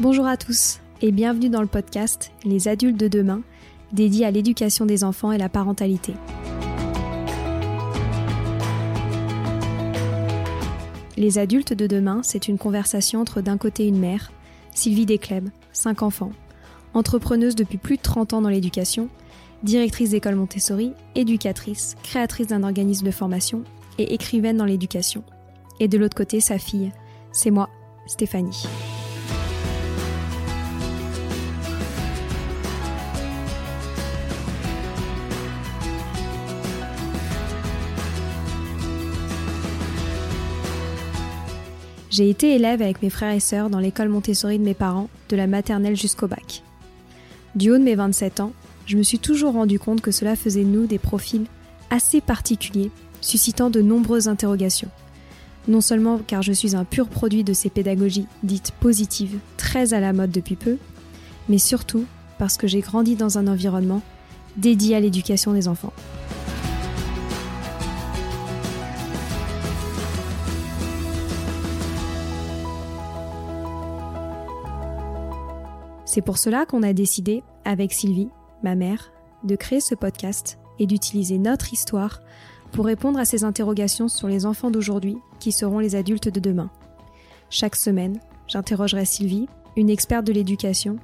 Bonjour à tous et bienvenue dans le podcast Les adultes de demain, dédié à l'éducation des enfants et la parentalité. Les adultes de demain, c'est une conversation entre d'un côté une mère, Sylvie Descleb, 5 enfants, entrepreneuse depuis plus de 30 ans dans l'éducation, directrice d'école Montessori, éducatrice, créatrice d'un organisme de formation et écrivaine dans l'éducation. Et de l'autre côté, sa fille, c'est moi, Stéphanie. J'ai été élève avec mes frères et sœurs dans l'école Montessori de mes parents, de la maternelle jusqu'au bac. Du haut de mes 27 ans, je me suis toujours rendu compte que cela faisait nous des profils assez particuliers, suscitant de nombreuses interrogations. Non seulement car je suis un pur produit de ces pédagogies dites positives, très à la mode depuis peu, mais surtout parce que j'ai grandi dans un environnement dédié à l'éducation des enfants. C'est pour cela qu'on a décidé, avec Sylvie, ma mère, de créer ce podcast et d'utiliser notre histoire pour répondre à ces interrogations sur les enfants d'aujourd'hui qui seront les adultes de demain. Chaque semaine, j'interrogerai Sylvie, une experte de l'éducation,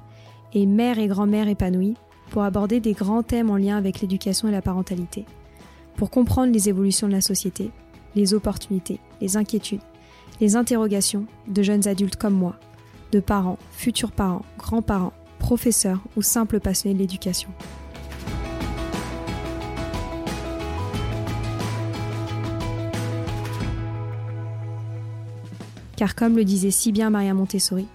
et mère et grand-mère épanouie, pour aborder des grands thèmes en lien avec l'éducation et la parentalité, pour comprendre les évolutions de la société, les opportunités, les inquiétudes, les interrogations de jeunes adultes comme moi de parents, futurs parents, grands-parents, professeurs ou simples passionnés de l'éducation. Car comme le disait si bien Maria Montessori,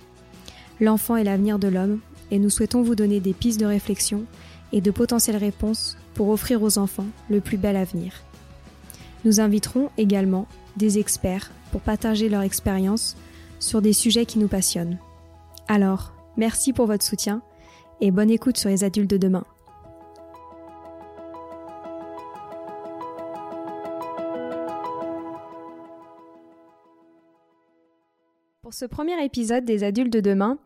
l'enfant est l'avenir de l'homme et nous souhaitons vous donner des pistes de réflexion et de potentielles réponses pour offrir aux enfants le plus bel avenir. Nous inviterons également des experts pour partager leur expérience sur des sujets qui nous passionnent. Alors, merci pour votre soutien et bonne écoute sur les adultes de demain. Pour ce premier épisode des adultes de demain,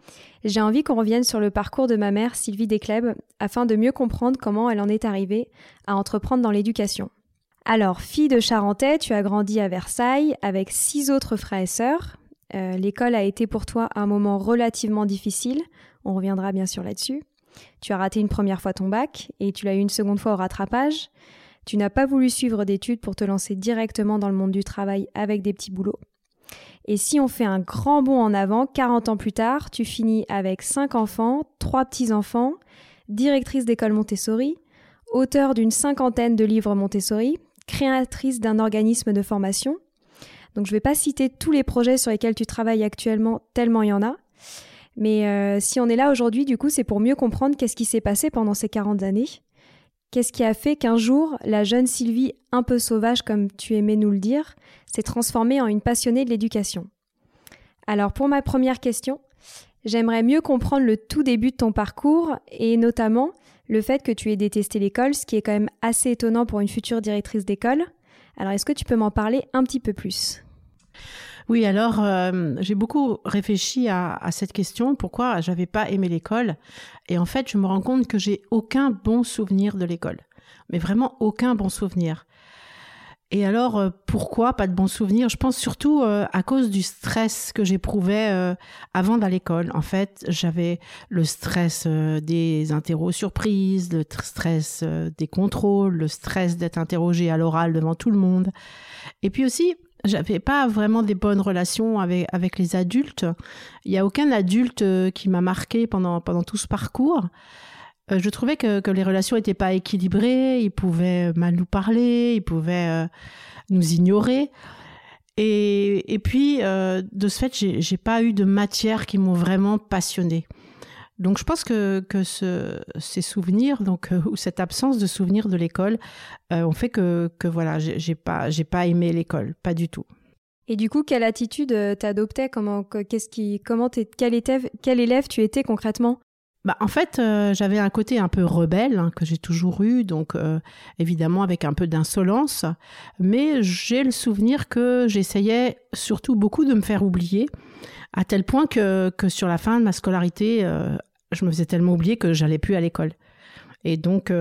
j'ai envie qu'on revienne sur le parcours de ma mère Sylvie Descleb afin de mieux comprendre comment elle en est arrivée à entreprendre dans l'éducation. Alors, fille de Charentais, tu as grandi à Versailles avec six autres frères et sœurs, euh, l'école a été pour toi un moment relativement difficile. On reviendra bien sûr là-dessus. Tu as raté une première fois ton bac et tu l'as eu une seconde fois au rattrapage. Tu n'as pas voulu suivre d'études pour te lancer directement dans le monde du travail avec des petits boulots. Et si on fait un grand bond en avant, 40 ans plus tard, tu finis avec 5 enfants, 3 petits-enfants, directrice d'école Montessori, auteur d'une cinquantaine de livres Montessori, créatrice d'un organisme de formation, donc je ne vais pas citer tous les projets sur lesquels tu travailles actuellement, tellement il y en a. Mais euh, si on est là aujourd'hui, du coup, c'est pour mieux comprendre qu'est-ce qui s'est passé pendant ces 40 années. Qu'est-ce qui a fait qu'un jour, la jeune Sylvie, un peu sauvage comme tu aimais nous le dire, s'est transformée en une passionnée de l'éducation? Alors pour ma première question, j'aimerais mieux comprendre le tout début de ton parcours et notamment le fait que tu aies détesté l'école, ce qui est quand même assez étonnant pour une future directrice d'école. Alors est-ce que tu peux m'en parler un petit peu plus? Oui, alors euh, j'ai beaucoup réfléchi à, cette question, pourquoi j'avais pas aimé l'école. Et en fait, je me rends compte que j'ai aucun bon souvenir de l'école. Mais vraiment aucun bon souvenir. Et alors, euh, pourquoi pas de bons souvenirs? Je pense surtout euh, à cause du stress que j'éprouvais euh, avant d'aller à l'école. En fait, j'avais le stress des interros surprises, le stress des contrôles, le stress d'être interrogé à l'oral devant tout le monde. Et puis aussi, j'avais pas vraiment des bonnes relations avec, les adultes. Il y a aucun adulte qui m'a marqué pendant tout ce parcours. Euh, je trouvais que, que les relations n'étaient pas équilibrées, ils pouvaient mal nous parler, ils pouvaient euh, nous ignorer. Et, et puis, euh, de ce fait, j'ai, j'ai pas eu de matières qui m'ont vraiment passionné. Donc, je pense que, que ce, ces souvenirs, donc ou cette absence de souvenirs de l'école, ont fait que, que voilà, j'ai, pas, j'ai pas aimé l'école, pas du tout. Et du coup, quelle attitude t'adoptais? Comment, qu'est-ce qui, comment quel, était, quel élève tu étais concrètement? Bah, en fait, euh, j'avais un côté un peu rebelle hein, que j'ai toujours eu, donc euh, évidemment avec un peu d'insolence, mais j'ai le souvenir que j'essayais surtout beaucoup de me faire oublier, à tel point que, que sur la fin de ma scolarité, euh, je me faisais tellement oublier que j'allais plus à l'école. Et donc,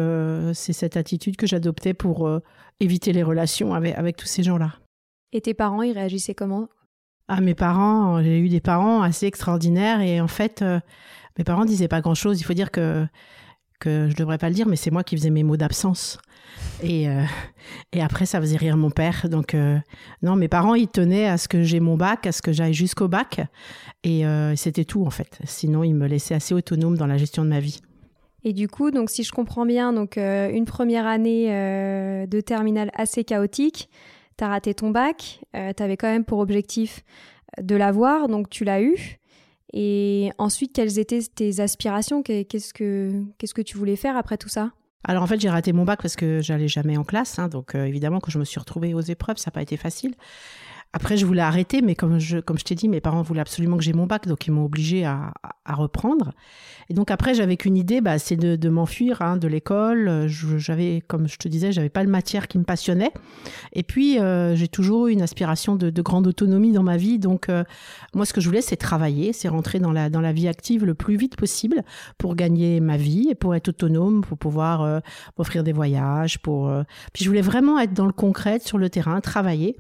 c'est cette attitude que j'adoptais pour éviter les relations avec, avec tous ces gens-là. Et tes parents, ils réagissaient comment? Ah, mes parents, j'ai eu des parents assez extraordinaires et en fait mes parents disaient pas grand-chose. Il faut dire que que je devrais pas le dire, mais c'est moi qui faisais mes mots d'absence. Et, euh, et après, ça faisait rire mon père. Donc, euh, non, mes parents, ils tenaient à ce que j'ai mon bac, à ce que j'aille jusqu'au bac. Et euh, c'était tout, en fait. Sinon, ils me laissaient assez autonome dans la gestion de ma vie. Et du coup, donc, si je comprends bien, donc, une première année de terminale assez chaotique, tu as raté ton bac, tu avais quand même pour objectif de l'avoir, donc tu l'as eu. Et ensuite, quelles étaient tes aspirations? Qu'est-ce que qu'est-ce que tu voulais faire après tout ça? Alors en fait j'ai raté mon bac parce que j'allais jamais en classe, hein, donc euh, évidemment quand je me suis retrouvée aux épreuves ça n'a pas été facile. Après, je voulais arrêter, mais comme je, comme je t'ai dit, mes parents voulaient absolument que j'ai mon bac, donc ils m'ont obligé à, à, reprendre. Et donc après, j'avais qu'une idée, bah, c'est de, de m'enfuir hein, de l'école. J'avais, comme je te disais, j'avais pas le matière qui me passionnait. Et puis, euh, j'ai toujours eu une aspiration de, de, grande autonomie dans ma vie. Donc, euh, moi, ce que je voulais, c'est travailler, c'est rentrer dans la, dans la vie active le plus vite possible pour gagner ma vie et pour être autonome, pour pouvoir euh, m'offrir des voyages. Pour, Puis, je voulais vraiment être dans le concret, sur le terrain, travailler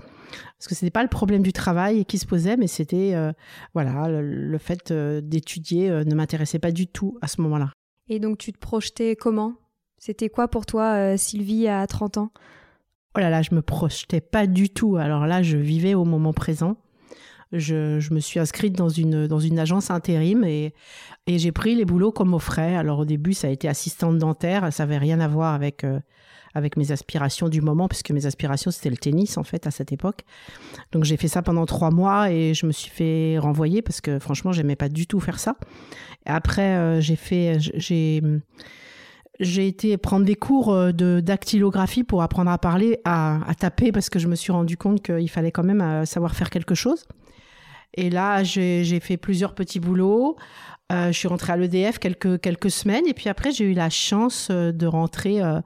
parce que ce n'était pas le problème du travail qui se posait, mais c'était euh, voilà le, fait euh, d'étudier euh, ne m'intéressait pas du tout à ce moment-là. Et donc tu te projetais comment? C'était quoi pour toi, Sylvie, à 30 ans? Oh là là, je me projetais pas du tout. Alors là, je vivais au moment présent. Je, je me suis inscrite dans une, dans une agence intérim et, et j'ai pris les boulots comme au frais. Alors au début, ça a été assistante dentaire. Ça avait rien à voir avec avec mes aspirations du moment, puisque mes aspirations, c'était le tennis, en fait, à cette époque. Donc, j'ai fait ça pendant trois mois et je me suis fait renvoyer parce que, franchement, j'aimais pas du tout faire ça. Après, euh, j'ai fait, j'ai, j'ai été prendre des cours euh, de dactylographie pour apprendre à parler, à, à taper, parce que je me suis rendu compte qu'il fallait quand même euh, savoir faire quelque chose. Et là, j'ai fait plusieurs petits boulots. Euh, je suis rentrée à l'EDF quelques, quelques semaines et puis après j'ai eu la chance euh, de rentrer euh,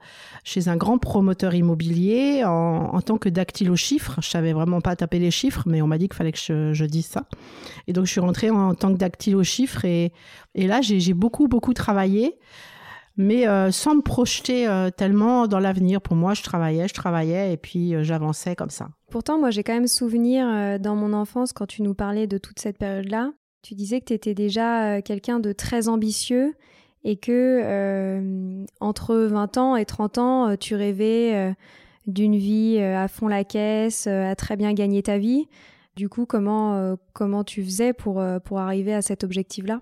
chez un grand promoteur immobilier en, en tant que dactylo chiffre. Je savais vraiment pas taper les chiffres, mais on m'a dit qu'il fallait que je, dise ça. Et donc je suis rentrée en, tant que dactylo chiffre et, et là j'ai beaucoup beaucoup travaillé mais sans me projeter tellement dans l'avenir. Pour moi, je travaillais, je travaillais, et puis j'avançais comme ça. Pourtant, moi, j'ai quand même souvenir dans mon enfance, quand tu nous parlais de toute cette période-là, tu disais que tu étais déjà euh, quelqu'un de très ambitieux et que euh, entre 20 ans et 30 ans, euh, tu rêvais d'une vie à fond la caisse, à très bien gagner ta vie. Du coup, comment, comment tu faisais pour, pour arriver à cet objectif-là?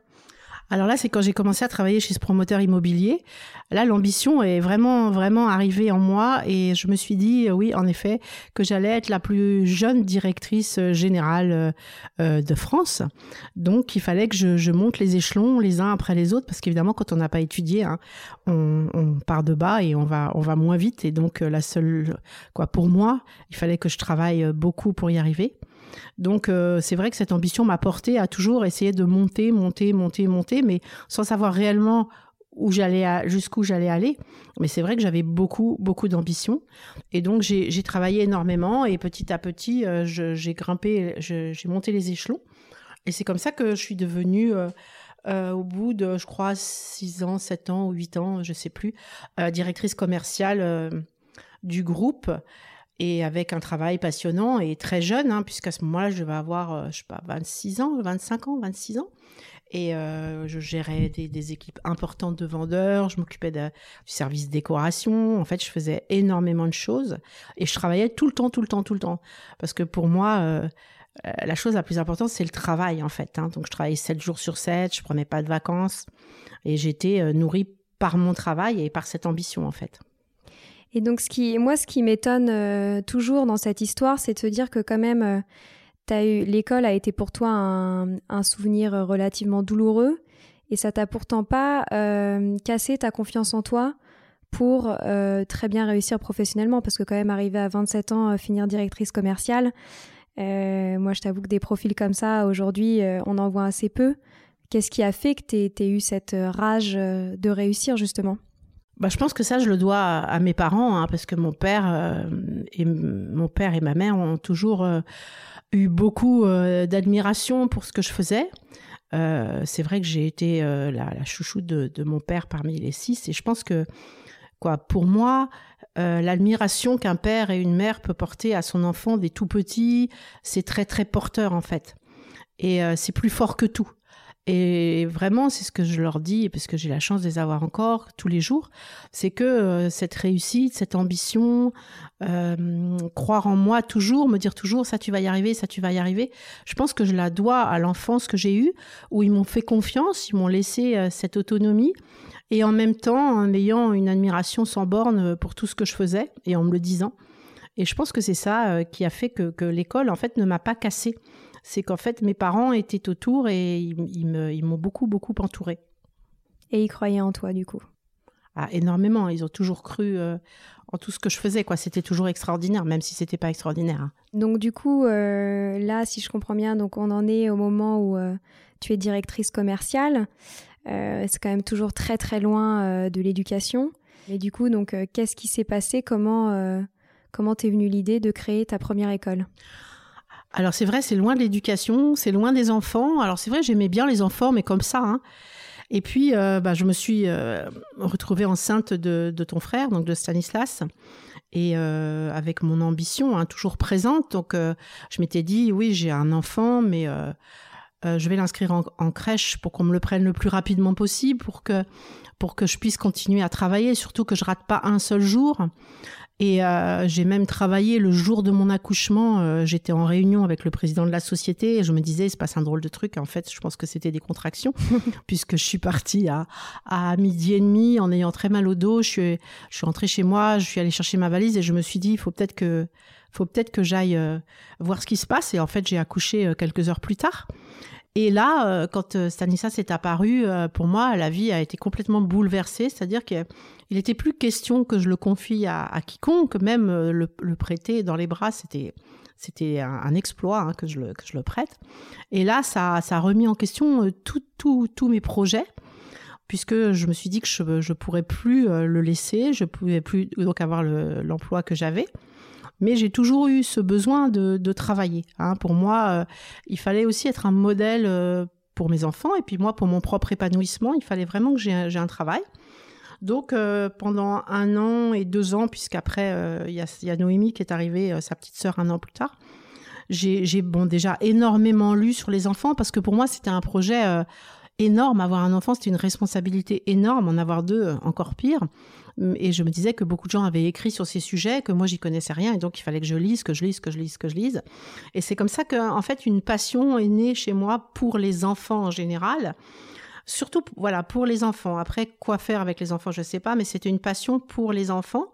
Alors là, c'est quand j'ai commencé à travailler chez ce promoteur immobilier. Là, l'ambition est vraiment, vraiment arrivée en moi et je me suis dit, euh, oui, en effet, que j'allais être la plus jeune directrice euh, générale euh, de France. Donc, il fallait que je, monte les échelons les uns après les autres parce qu'évidemment, quand on n'a pas étudié, hein, on, part de bas et on va, on va moins vite. Et donc, la seule, quoi, pour moi, il fallait que je travaille beaucoup pour y arriver. Donc euh, c'est vrai que cette ambition m'a porté à toujours essayer de monter, monter, monter, monter, mais sans savoir réellement où j'allais jusqu'où j'allais aller. Mais c'est vrai que j'avais beaucoup, beaucoup d'ambition. Et donc, j'ai travaillé énormément et petit à petit, euh, j'ai grimpé, j'ai monté les échelons. Et c'est comme ça que je suis devenue, euh, au bout de, je crois, 6 ans, 7 ans ou 8 ans, je sais plus, directrice commerciale du groupe et avec un travail passionnant et très jeune, hein, puisqu'à ce moment-là, je vais avoir, je sais pas, 26 ans, 25 ans, 26 ans. Et euh, je gérais des, équipes importantes de vendeurs, je m'occupais du service décoration. En fait, je faisais énormément de choses et je travaillais tout le temps, tout le temps, tout le temps. Parce que pour moi, euh, euh, la chose la plus importante, c'est le travail, en fait. Hein. Donc, je travaillais 7 jours sur 7, je prenais pas de vacances et j'étais nourrie par mon travail et par cette ambition, en fait. Et donc, moi, ce qui m'étonne toujours dans cette histoire, c'est de se dire que quand même eu l'école a été pour toi un, souvenir relativement douloureux. Et ça t'a pourtant pas euh, cassé ta confiance en toi pour euh, très bien réussir professionnellement. Parce que quand même arriver à 27 ans euh, finir directrice commerciale moi je t'avoue que des profils comme ça aujourd'hui on en voit assez peu. Qu'est-ce qui a fait que tu eu cette rage de réussir justement? Bah, je pense que ça, je le dois à, mes parents, hein, parce que mon père et mon père et ma mère ont toujours eu beaucoup euh, d'admiration pour ce que je faisais. Euh, c'est vrai que j'ai été euh, la, la, chouchou de, de, mon père parmi les six, et je pense que, quoi, pour moi, l'admiration qu'un père et une mère peut porter à son enfant des tout petits, c'est très très porteur en fait. Et c'est plus fort que tout. Et vraiment, c'est ce que je leur dis, parce que j'ai la chance de les avoir encore tous les jours, c'est que euh, cette réussite, cette ambition, euh, croire en moi toujours, me dire toujours ça tu vas y arriver, ça tu vas y arriver, je pense que je la dois à l'enfance que j'ai eue, où ils m'ont fait confiance, ils m'ont laissé euh, cette autonomie, et en même temps en ayant une admiration sans borne pour tout ce que je faisais, et en me le disant. Et je pense que c'est ça qui a fait que, que l'école, en fait, ne m'a pas cassée c'est qu'en fait, mes parents étaient autour et ils, m'ont beaucoup, beaucoup entouré. Et ils croyaient en toi, du coup ah, Énormément. Ils ont toujours cru euh, en tout ce que je faisais. quoi. C'était toujours extraordinaire, même si c'était pas extraordinaire. Hein. Donc, du coup, euh, là, si je comprends bien, donc on en est au moment où euh, tu es directrice commerciale. c'est quand même toujours très, très loin de l'éducation. Et du coup, donc, qu'est-ce qui s'est passé? Comment comment t'es venue l'idée de créer ta première école? Alors c'est vrai, c'est loin de l'éducation, c'est loin des enfants. Alors c'est vrai, j'aimais bien les enfants, mais comme ça. Hein. Et puis, euh, bah, je me suis euh, retrouvée enceinte de, ton frère, donc de Stanislas, et euh, avec mon ambition hein, toujours présente. Donc, je m'étais dit, oui, j'ai un enfant, mais je vais l'inscrire en, en, crèche pour qu'on me le prenne le plus rapidement possible, pour que pour que je puisse continuer à travailler, surtout que je rate pas un seul jour. Et euh, j'ai même travaillé le jour de mon accouchement. Euh, j'étais en réunion avec le président de la société et je me disais, il se passe un drôle de truc. En fait, je pense que c'était des contractions, puisque je suis partie à, à midi et demi en ayant très mal au dos. Je suis, je suis rentrée chez moi, je suis allée chercher ma valise et je me suis dit, il faut peut-être que, faut peut-être que j'aille euh, voir ce qui se passe. Et en fait, j'ai accouché quelques heures plus tard. Et là, euh, quand euh, Stanislas est apparu, euh, pour moi, la vie a été complètement bouleversée. C'est-à-dire qu'il n'était plus question que je le confie à, quiconque, même le, prêter dans les bras, c'était c'était un, exploit hein, que, je le, prête. Et là, ça, a remis en question tous mes projets puisque je me suis dit que je ne pourrais plus le laisser, je ne pouvais plus donc avoir l'emploi que j'avais mais j'ai toujours eu ce besoin de, travailler. Hein. Pour moi, euh, il fallait aussi être un modèle euh, pour mes enfants et puis moi, pour mon propre épanouissement, il fallait vraiment que j'ai un travail. Donc euh, pendant un an et deux ans, puisqu'après il y, a Noémie qui est arrivée, sa petite sœur un an plus tard, j'ai bon déjà énormément lu sur les enfants parce que pour moi c'était un projet énorme. Avoir un enfant, c'était une responsabilité énorme. En avoir deux, encore pire. Et je me disais que beaucoup de gens avaient écrit sur ces sujets, que moi j'y connaissais rien, et donc il fallait que je lise, que je lise, que je lise, que je lise. Et c'est comme ça qu'en fait une passion est née chez moi pour les enfants en général. Surtout, voilà, pour les enfants. Après, quoi faire avec les enfants, je ne sais pas, mais c'était une passion pour les enfants.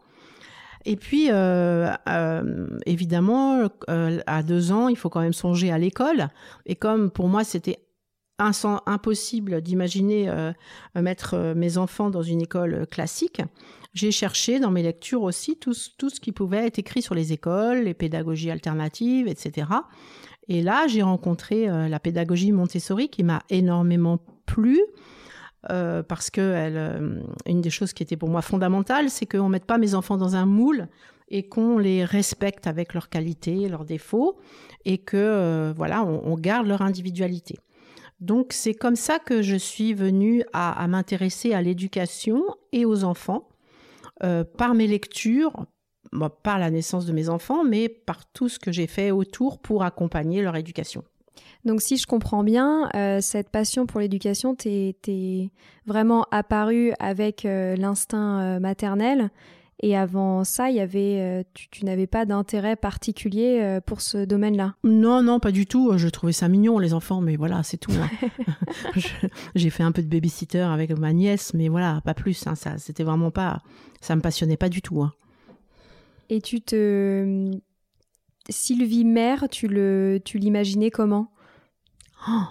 Et puis, euh, euh, évidemment, euh, à deux ans, il faut quand même songer à l'école. Et comme pour moi, c'était impossible d'imaginer mettre mes enfants dans une école classique. J'ai cherché dans mes lectures aussi tout, ce qui pouvait être écrit sur les écoles, les pédagogies alternatives, etc. Et là, j'ai rencontré la pédagogie Montessori qui m'a énormément plu. euh, parce que euh, une des choses qui était pour moi fondamentale, c'est qu'on ne mette pas mes enfants dans un moule et qu'on les respecte avec leurs qualités, leurs défauts, et que euh, voilà, on, garde leur individualité. Donc c'est comme ça que je suis venue à, m'intéresser à l'éducation et aux enfants par mes lectures, par la naissance de mes enfants, mais par tout ce que j'ai fait autour pour accompagner leur éducation. Donc si je comprends bien, euh, cette passion pour l'éducation t'est vraiment apparue avec euh, l'instinct euh, maternel. Et avant ça, il y avait, tu, n'avais pas d'intérêt particulier pour ce domaine-là? Non, non, pas du tout. Je trouvais ça mignon, les enfants, mais voilà, c'est tout. Hein. J'ai fait un peu de babysitter avec ma nièce, mais voilà, pas plus. Hein, ça, c'était vraiment pas, ça me passionnait pas du tout. Hein. Et tu te, Sylvie mère, tu l'imaginais comment? Oh,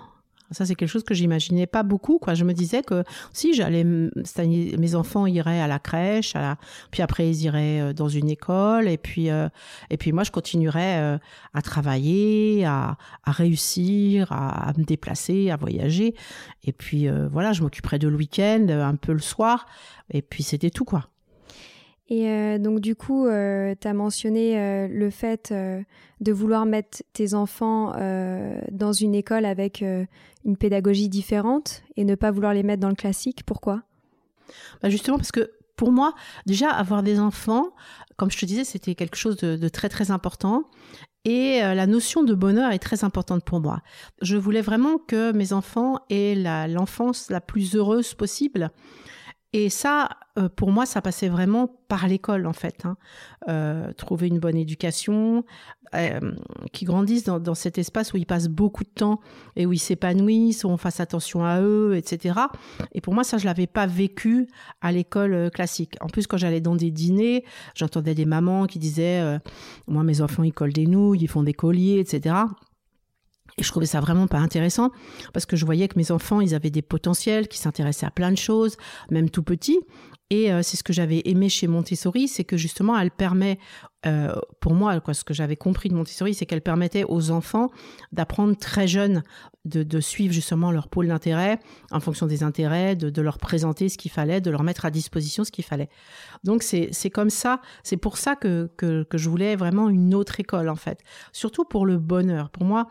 ça, c'est quelque chose que j'imaginais pas beaucoup. Quoi. Je me disais que si j'allais, mes enfants iraient à la crèche, puis après ils iraient euh, dans une école, et puis euh, et puis moi je continuerais euh, à travailler, à, réussir, à, me déplacer, à voyager, et puis voilà, je m'occuperais de le week-end, un peu le soir, et puis c'était tout quoi. Et euh, donc du coup, euh, tu as mentionné euh, le fait de vouloir mettre tes enfants dans une école avec une pédagogie différente et ne pas vouloir les mettre dans le classique. Pourquoi? Bah Justement parce que pour moi, déjà, avoir des enfants, comme je te disais, c'était quelque chose de, très très important. Et la notion de bonheur est très importante pour moi. Je voulais vraiment que mes enfants aient l'enfance la plus heureuse possible. Et ça, euh, pour moi, ça passait vraiment par l'école, en fait. Hein. Euh, trouver une bonne éducation, euh, qui grandissent dans, cet espace où ils passent beaucoup de temps et où ils s'épanouissent, où on fasse attention à eux, etc. Et pour moi, ça, je l'avais pas vécu à l'école classique. En plus, quand j'allais dans des dîners, j'entendais des mamans qui disaient Moi, mes enfants, ils collent des nouilles, ils font des colliers, etc. Et je trouvais ça vraiment pas intéressant parce que je voyais que mes enfants, ils avaient des potentiels, qui s'intéressaient à plein de choses, même tout petits. Et euh, c'est ce que j'avais aimé chez Montessori, c'est que justement, elle permet, euh, pour moi, ce que j'avais compris de Montessori, c'est qu'elle permettait aux enfants d'apprendre très jeunes, de, suivre justement leur pôle d'intérêt en fonction des intérêts, de, leur présenter ce qu'il fallait, de leur mettre à disposition ce qu'il fallait. Donc c'est comme ça, c'est pour ça que, que je voulais vraiment une autre école en fait, surtout pour le bonheur. Pour moi,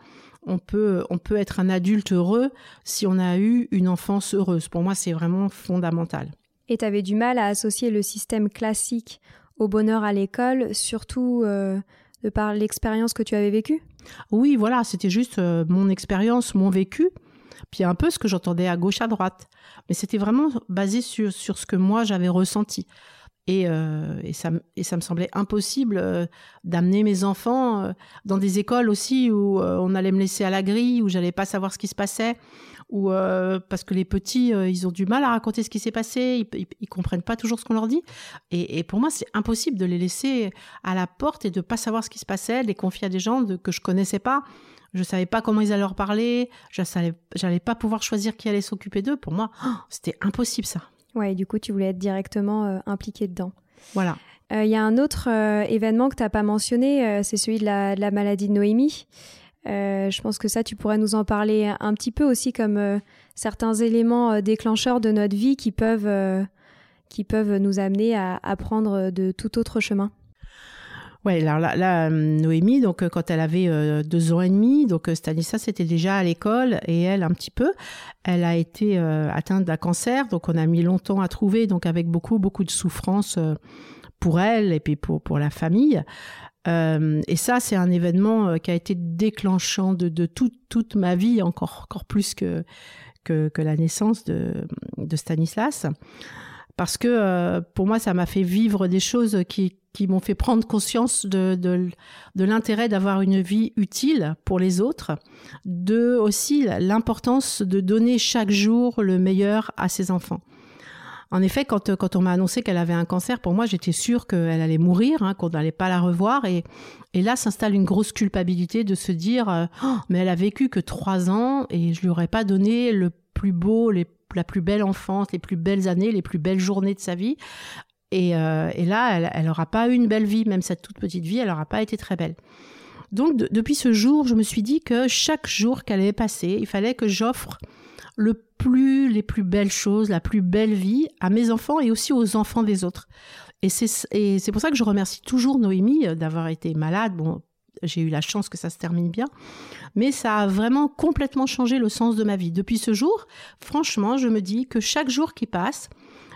on peut, on peut être un adulte heureux si on a eu une enfance heureuse. Pour moi, c'est vraiment fondamental. Et tu avais du mal à associer le système classique au bonheur à l'école, surtout euh, de par l'expérience que tu avais vécue? Oui, voilà, c'était juste euh, mon expérience, mon vécu, puis un peu ce que j'entendais à gauche, à droite. Mais c'était vraiment basé sur, sur ce que moi j'avais ressenti. Euh, et, ça, me semblait impossible euh, d'amener mes enfants euh, dans des écoles aussi où on allait me laisser à la grille, où j'allais pas savoir ce qui se passait, parce que les petits, ils ont du mal à raconter ce qui s'est passé, ils, ils, comprennent pas toujours ce qu'on leur dit. Et, pour moi, c'est impossible de les laisser à la porte et de pas savoir ce qui se passait, les confier à des gens que je connaissais pas. Je savais pas comment ils allaient leur parler, je n'allais pas pouvoir choisir qui allait s'occuper d'eux. Pour moi, oh, c'était impossible ça. Ouais, du coup, tu voulais être directement euh, impliqué dedans. Voilà. Euh, il y a un autre euh, événement que tu n'as pas mentionné, c'est celui de la, de la, maladie de Noémie. je pense que ça, tu pourrais nous en parler un petit peu aussi comme certains éléments déclencheurs de notre vie qui peuvent, qui peuvent nous amener à, à prendre de tout autre chemin. Ouais, alors là, Noémie, donc euh, quand elle avait euh, deux ans et demi, donc euh, Stanislas était déjà à l'école et elle un petit peu. Elle a été atteinte d'un cancer, donc on a mis longtemps à trouver, donc avec beaucoup beaucoup de souffrance pour elle et puis pour pour la famille. et ça, c'est un événement qui a été déclenchant de, de toute toute ma vie, encore encore plus que que, que la naissance de, de Stanislas parce que pour moi, ça m'a fait vivre des choses qui, qui m'ont fait prendre conscience de, de, de l'intérêt d'avoir une vie utile pour les autres, de aussi l'importance de donner chaque jour le meilleur à ses enfants. En effet, quand, quand on m'a annoncé qu'elle avait un cancer, pour moi, j'étais sûre qu'elle allait mourir, hein, qu'on n'allait pas la revoir. Et, et là s'installe une grosse culpabilité de se dire, euh, oh, mais elle a vécu que trois ans et je lui aurais pas donné le plus beau, les la plus belle enfance, les plus belles années, les plus belles journées de sa vie. Euh, et, là, elle n'aura pas eu une belle vie, même cette toute petite vie, elle n'aura pas été très belle. Donc depuis ce jour, je me suis dit que chaque jour qu'elle allait passer, il fallait que j'offre le plus, les plus belles choses, la plus belle vie à mes enfants et aussi aux enfants des autres. Et c'est pour ça que je remercie toujours Noémie euh, d'avoir été malade. Bon, j'ai eu la chance que ça se termine bien, mais ça a vraiment complètement changé le sens de ma vie. Depuis ce jour, franchement, je me dis que chaque jour qui passe,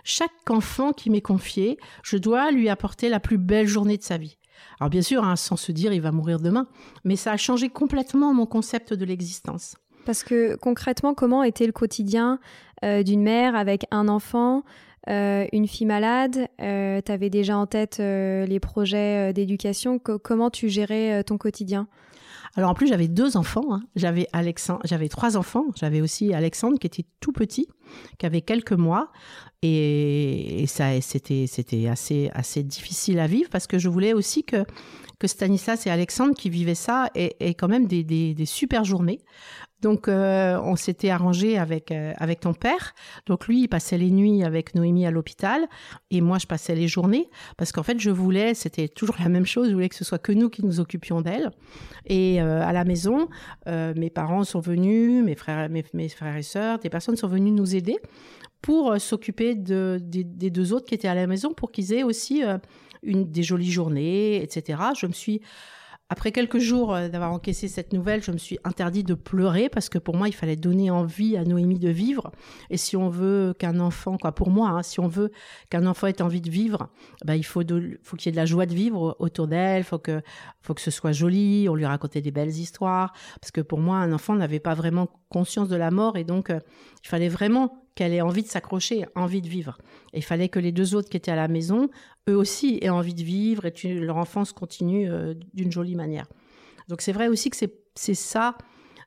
chaque enfant qui m'est confié, je dois lui apporter la plus belle journée de sa vie. Alors bien sûr, hein, sans se dire il va mourir demain, mais ça a changé complètement mon concept de l'existence. Parce que concrètement, comment était le quotidien euh, d'une mère avec un enfant, euh, une fille malade euh, Tu avais déjà en tête les projets d'éducation. comment tu gérais ton quotidien? Alors en plus j'avais deux enfants, hein. j'avais trois enfants, j'avais aussi Alexandre qui était tout petit, qui avait quelques mois et, ça c'était assez assez difficile à vivre parce que je voulais aussi que que Stanislas et Alexandre qui vivaient ça aient, quand même des, des super journées. Donc euh, on s'était arrangé avec euh, avec ton père. Donc lui il passait les nuits avec Noémie à l'hôpital et moi je passais les journées parce qu'en fait je voulais c'était toujours la même chose. Je voulais que ce soit que nous qui nous occupions d'elle. Et euh, à la maison mes parents sont venus, mes frères mes, mes frères et sœurs, des personnes sont venues nous aider pour s'occuper de, des, des, deux autres qui étaient à la maison pour qu'ils aient aussi une des jolies journées, etc. Je me suis après quelques jours euh, d'avoir encaissé cette nouvelle, je me suis interdit de pleurer parce que pour moi, il fallait donner envie à Noémie de vivre. Et si on veut qu'un enfant, quoi, pour moi, hein, si on veut qu'un enfant ait envie de vivre, bah, il faut, qu'il y ait de la joie de vivre autour d'elle, faut que, faut que ce soit joli, on lui racontait des belles histoires. Parce que pour moi, un enfant n'avait pas vraiment conscience de la mort et donc euh, il fallait vraiment qu'elle ait envie de s'accrocher, envie de vivre. il fallait que les deux autres qui étaient à la maison, eux aussi, aient envie de vivre et que leur enfance continue euh, d'une jolie manière. Donc c'est vrai aussi que c'est ça.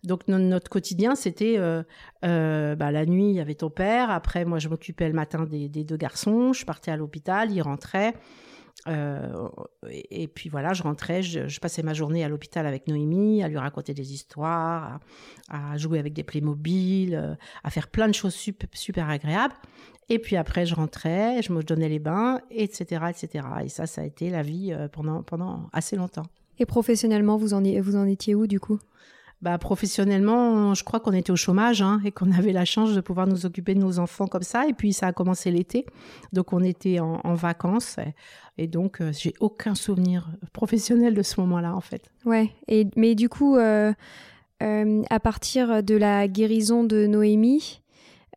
Donc notre quotidien, c'était euh, euh, bah, la nuit, il y avait ton père. Après, moi, je m'occupais le matin des, des, deux garçons. Je partais à l'hôpital, ils rentraient. Euh, et, puis voilà, je rentrais, je, passais ma journée à l'hôpital avec Noémie, à lui raconter des histoires, à, jouer avec des Playmobil, euh, à faire plein de choses super, agréables. Et puis après, je rentrais, je me donnais les bains, etc., etc. Et ça, ça a été la vie euh, pendant, pendant assez longtemps. Et professionnellement, vous en, vous en étiez où du coup? Bah, professionnellement, je crois qu'on était au chômage hein, et qu'on avait la chance de pouvoir nous occuper de nos enfants comme ça. Et puis ça a commencé l'été, donc on était en, vacances. Et, donc euh, j'ai aucun souvenir professionnel de ce moment-là en fait. Ouais. Et mais du coup, euh, euh, à partir de la guérison de Noémie,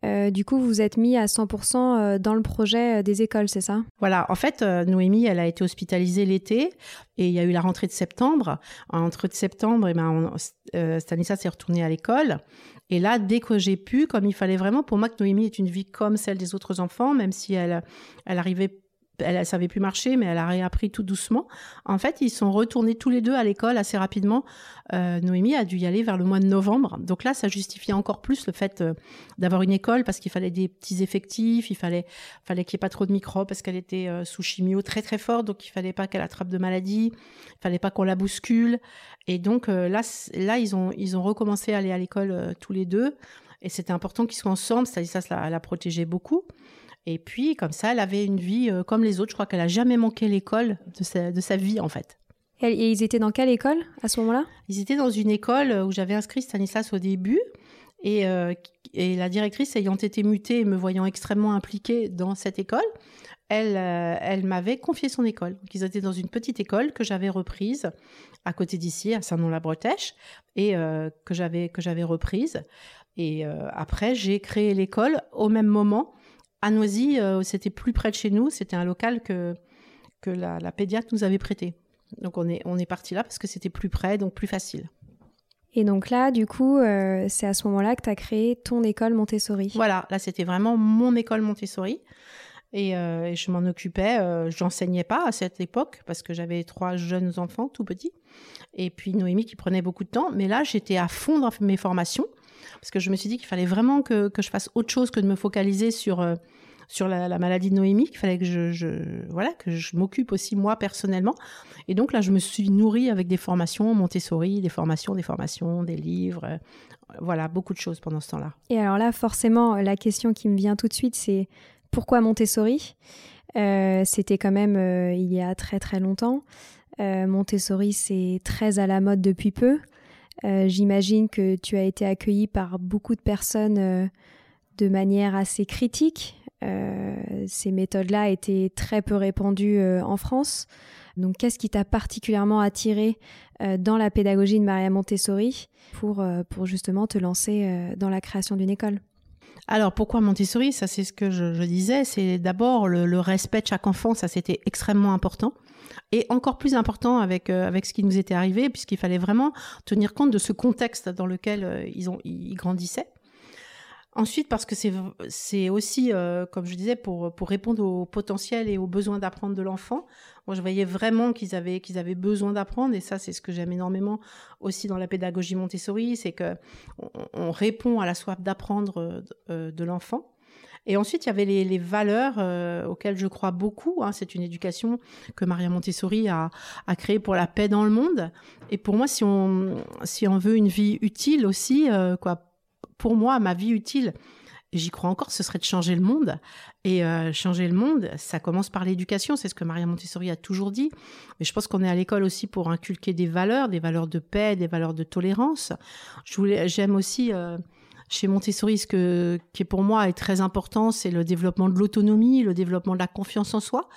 euh, du coup, vous êtes mis à 100% euh, dans le projet euh, des écoles, c'est ça? Voilà, en fait, Noémie, elle a été hospitalisée l'été et il y a eu la rentrée de septembre. Entre septembre, et eh ben, Stanislas s'est retourné à l'école. Et là, dès que j'ai pu, comme il fallait vraiment pour moi que Noémie ait une vie comme celle des autres enfants, même si elle, elle arrivait elle, ne savait plus marcher, mais elle a réappris tout doucement. En fait, ils sont retournés tous les deux à l'école assez rapidement. Euh, Noémie a dû y aller vers le mois de novembre. Donc là, ça justifiait encore plus le fait euh, d'avoir une école parce qu'il fallait des petits effectifs, il fallait, fallait qu'il n'y ait pas trop de microbes parce qu'elle était euh, sous chimio très très fort, donc il fallait pas qu'elle attrape de maladies, il fallait pas qu'on la bouscule. Et donc là, là, ils ont, ils ont recommencé à aller à l'école tous les deux. Et c'était important qu'ils soient ensemble, c'est-à-dire ça, la protégeait beaucoup. Et puis, comme ça, elle avait une vie euh, comme les autres. Je crois qu'elle a jamais manqué l'école de sa, de sa vie, en fait. Et, ils étaient dans quelle école à ce moment-là? Ils étaient dans une école où j'avais inscrit Stanislas au début. Et, euh, et, la directrice ayant été mutée et me voyant extrêmement impliquée dans cette école, elle, euh, elle m'avait confié son école. Donc, ils étaient dans une petite école que j'avais reprise à côté d'ici, à Saint-Nom-la-Bretèche, et que j'avais que j'avais reprise. Et après, j'ai créé l'école au même moment à Noisy, euh, c'était plus près de chez nous. C'était un local que, que la, pédiatre nous avait prêté. Donc on est, on est parti là parce que c'était plus près, donc plus facile. Et donc là, du coup, euh, c'est à ce moment-là que tu as créé ton école Montessori. Voilà, là c'était vraiment mon école Montessori. Et, euh, je m'en occupais. J'enseignais pas à cette époque parce que j'avais trois jeunes enfants tout petits. Et puis Noémie qui prenait beaucoup de temps. Mais là, j'étais à fond dans mes formations parce que je me suis dit qu'il fallait vraiment que, que, je fasse autre chose que de me focaliser sur, sur la, maladie de Noémie, qu'il fallait que je, voilà, que je m'occupe aussi moi personnellement. Et donc là, je me suis nourrie avec des formations Montessori, des formations, des formations, des livres, euh, voilà, beaucoup de choses pendant ce temps-là. Et alors là, forcément, la question qui me vient tout de suite, c'est pourquoi Montessori? Euh, C'était quand même il y a très très longtemps. Montessori, c'est très à la mode depuis peu. J'imagine que tu as été accueilli par beaucoup de personnes de manière assez critique. Ces méthodes-là étaient très peu répandues en France. Donc, qu'est-ce qui t'a particulièrement attiré dans la pédagogie de Maria Montessori pour, pour justement te lancer dans la création d'une école? Alors pourquoi Montessori? Ça c'est ce que je, disais, c'est d'abord le, respect de chaque enfant, ça c'était extrêmement important. Et encore plus important avec, euh, avec ce qui nous était arrivé, puisqu'il fallait vraiment tenir compte de ce contexte dans lequel euh, ils, ont, ils grandissaient. Ensuite, parce que c'est aussi, euh, comme je disais, pour, pour répondre au potentiel et aux besoins d'apprendre de l'enfant. Moi, je voyais vraiment qu'ils avaient, qu'ils avaient besoin d'apprendre, et ça, c'est ce que j'aime énormément aussi dans la pédagogie Montessori, c'est que on, répond à la soif d'apprendre euh, de l'enfant. Et ensuite, il y avait les, les valeurs euh, auxquelles je crois beaucoup. Hein. C'est une éducation que Maria Montessori a, a créée pour la paix dans le monde. Et pour moi, si on, si on veut une vie utile aussi, quoi, pour moi, ma vie utile, j'y crois encore, ce serait de changer le monde. Et euh, changer le monde, ça commence par l'éducation, c'est ce que Maria Montessori a toujours dit. Mais je pense qu'on est à l'école aussi pour inculquer des valeurs, des valeurs de paix, des valeurs de tolérance. j'aime aussi euh, chez Montessori ce que, qui pour moi est très important, c'est le développement de l'autonomie, le développement de la confiance en soi.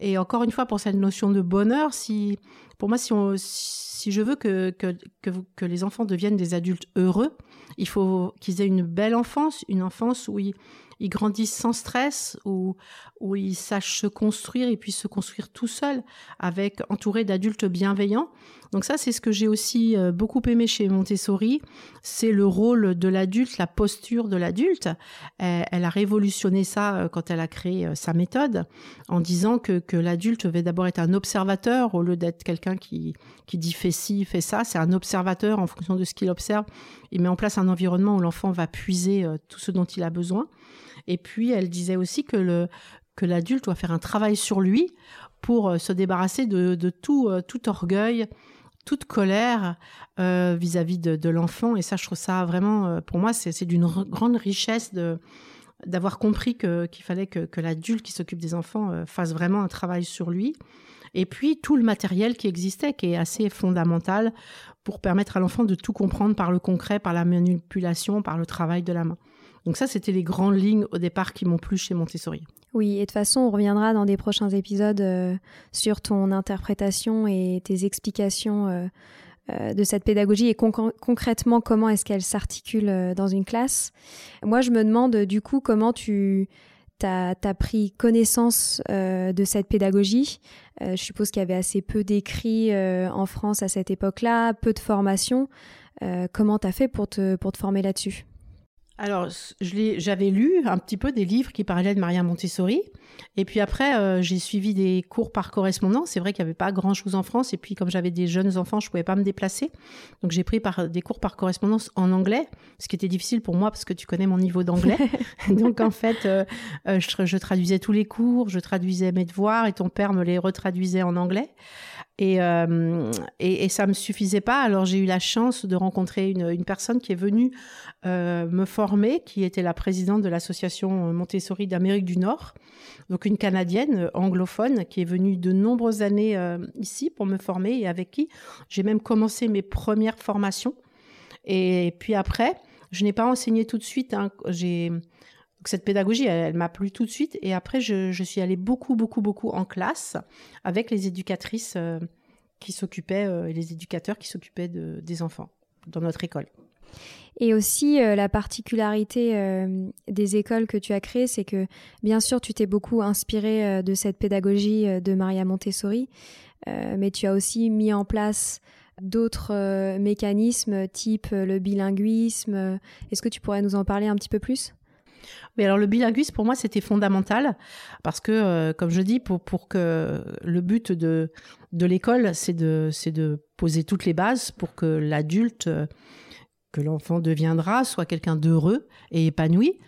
Et encore une fois, pour cette notion de bonheur, si, pour moi, si, je veux que, que les enfants deviennent des adultes heureux, il faut qu'ils aient une belle enfance, une enfance où ils, ils grandissent sans stress, où, où ils sachent se construire et puissent se construire tout seuls, avec entourés d'adultes bienveillants. Donc ça, c'est ce que j'ai aussi euh, beaucoup aimé chez Montessori, c'est le rôle de l'adulte, la posture de l'adulte. Elle, a révolutionné ça euh, quand elle a créé euh, sa méthode, en disant que, que l'adulte devait d'abord être un observateur au lieu d'être quelqu'un qui, qui dit fait ci, fait ça. C'est un observateur en fonction de ce qu'il observe. Il met en place un environnement où l'enfant va puiser tout ce dont il a besoin. Et puis, elle disait aussi que l'adulte doit faire un travail sur lui pour euh, se débarrasser de, tout, euh, tout orgueil, toute colère euh, vis-à-vis de, l'enfant. Et ça, je trouve ça vraiment, pour moi, c'est d'une grande richesse d'avoir compris qu'il fallait que, l'adulte qui s'occupe des enfants fasse vraiment un travail sur lui. Et puis tout le matériel qui existait, qui est assez fondamental pour permettre à l'enfant de tout comprendre par le concret, par la manipulation, par le travail de la main. Donc ça, c'était les grandes lignes au départ qui m'ont plu chez Montessori. Oui, et de toute façon, on reviendra dans des prochains épisodes euh, sur ton interprétation et tes explications euh, euh, de cette pédagogie et concrètement comment est-ce qu'elle s'articule dans une classe. Moi, je me demande du coup comment tu as, pris connaissance de cette pédagogie. je suppose qu'il y avait assez peu d'écrits en France à cette époque-là, peu de formation. comment tu as fait pour te, pour te former là-dessus? Alors, j'avais lu un petit peu des livres qui parlaient de Maria Montessori. Et puis après, euh, j'ai suivi des cours par correspondance. C'est vrai qu'il n'y avait pas grand-chose en France. Et puis, comme j'avais des jeunes enfants, je ne pouvais pas me déplacer. Donc, j'ai pris par, des cours par correspondance en anglais, ce qui était difficile pour moi parce que tu connais mon niveau d'anglais. Donc, en fait, euh, euh, je, je, traduisais tous les cours, je traduisais mes devoirs et ton père me les retraduisait en anglais. Euh, et, et, ça me suffisait pas. Alors j'ai eu la chance de rencontrer une, une personne qui est venue euh, me former, qui était la présidente de l'association Montessori d'Amérique du Nord, donc une Canadienne anglophone qui est venue de nombreuses années euh, ici pour me former et avec qui j'ai même commencé mes premières formations. Et puis après, je n'ai pas enseigné tout de suite. Hein. J'ai cette pédagogie, elle, m'a plu tout de suite. Et après, je, suis allée beaucoup, beaucoup, beaucoup en classe avec les éducatrices euh, qui s'occupaient, euh, et les éducateurs qui s'occupaient de, des enfants dans notre école. Et aussi, euh, la particularité des écoles que tu as créées, c'est que, bien sûr, tu t'es beaucoup inspiré de cette pédagogie de Maria Montessori, mais tu as aussi mis en place d'autres mécanismes type le bilinguisme. Est-ce que tu pourrais nous en parler un petit peu plus? Mais alors le bilinguisme pour moi c'était fondamental parce que euh, comme je dis pour pour que le but de de l'école c'est de de poser toutes les bases pour que l'adulte euh, que l'enfant deviendra soit quelqu'un d'heureux et épanoui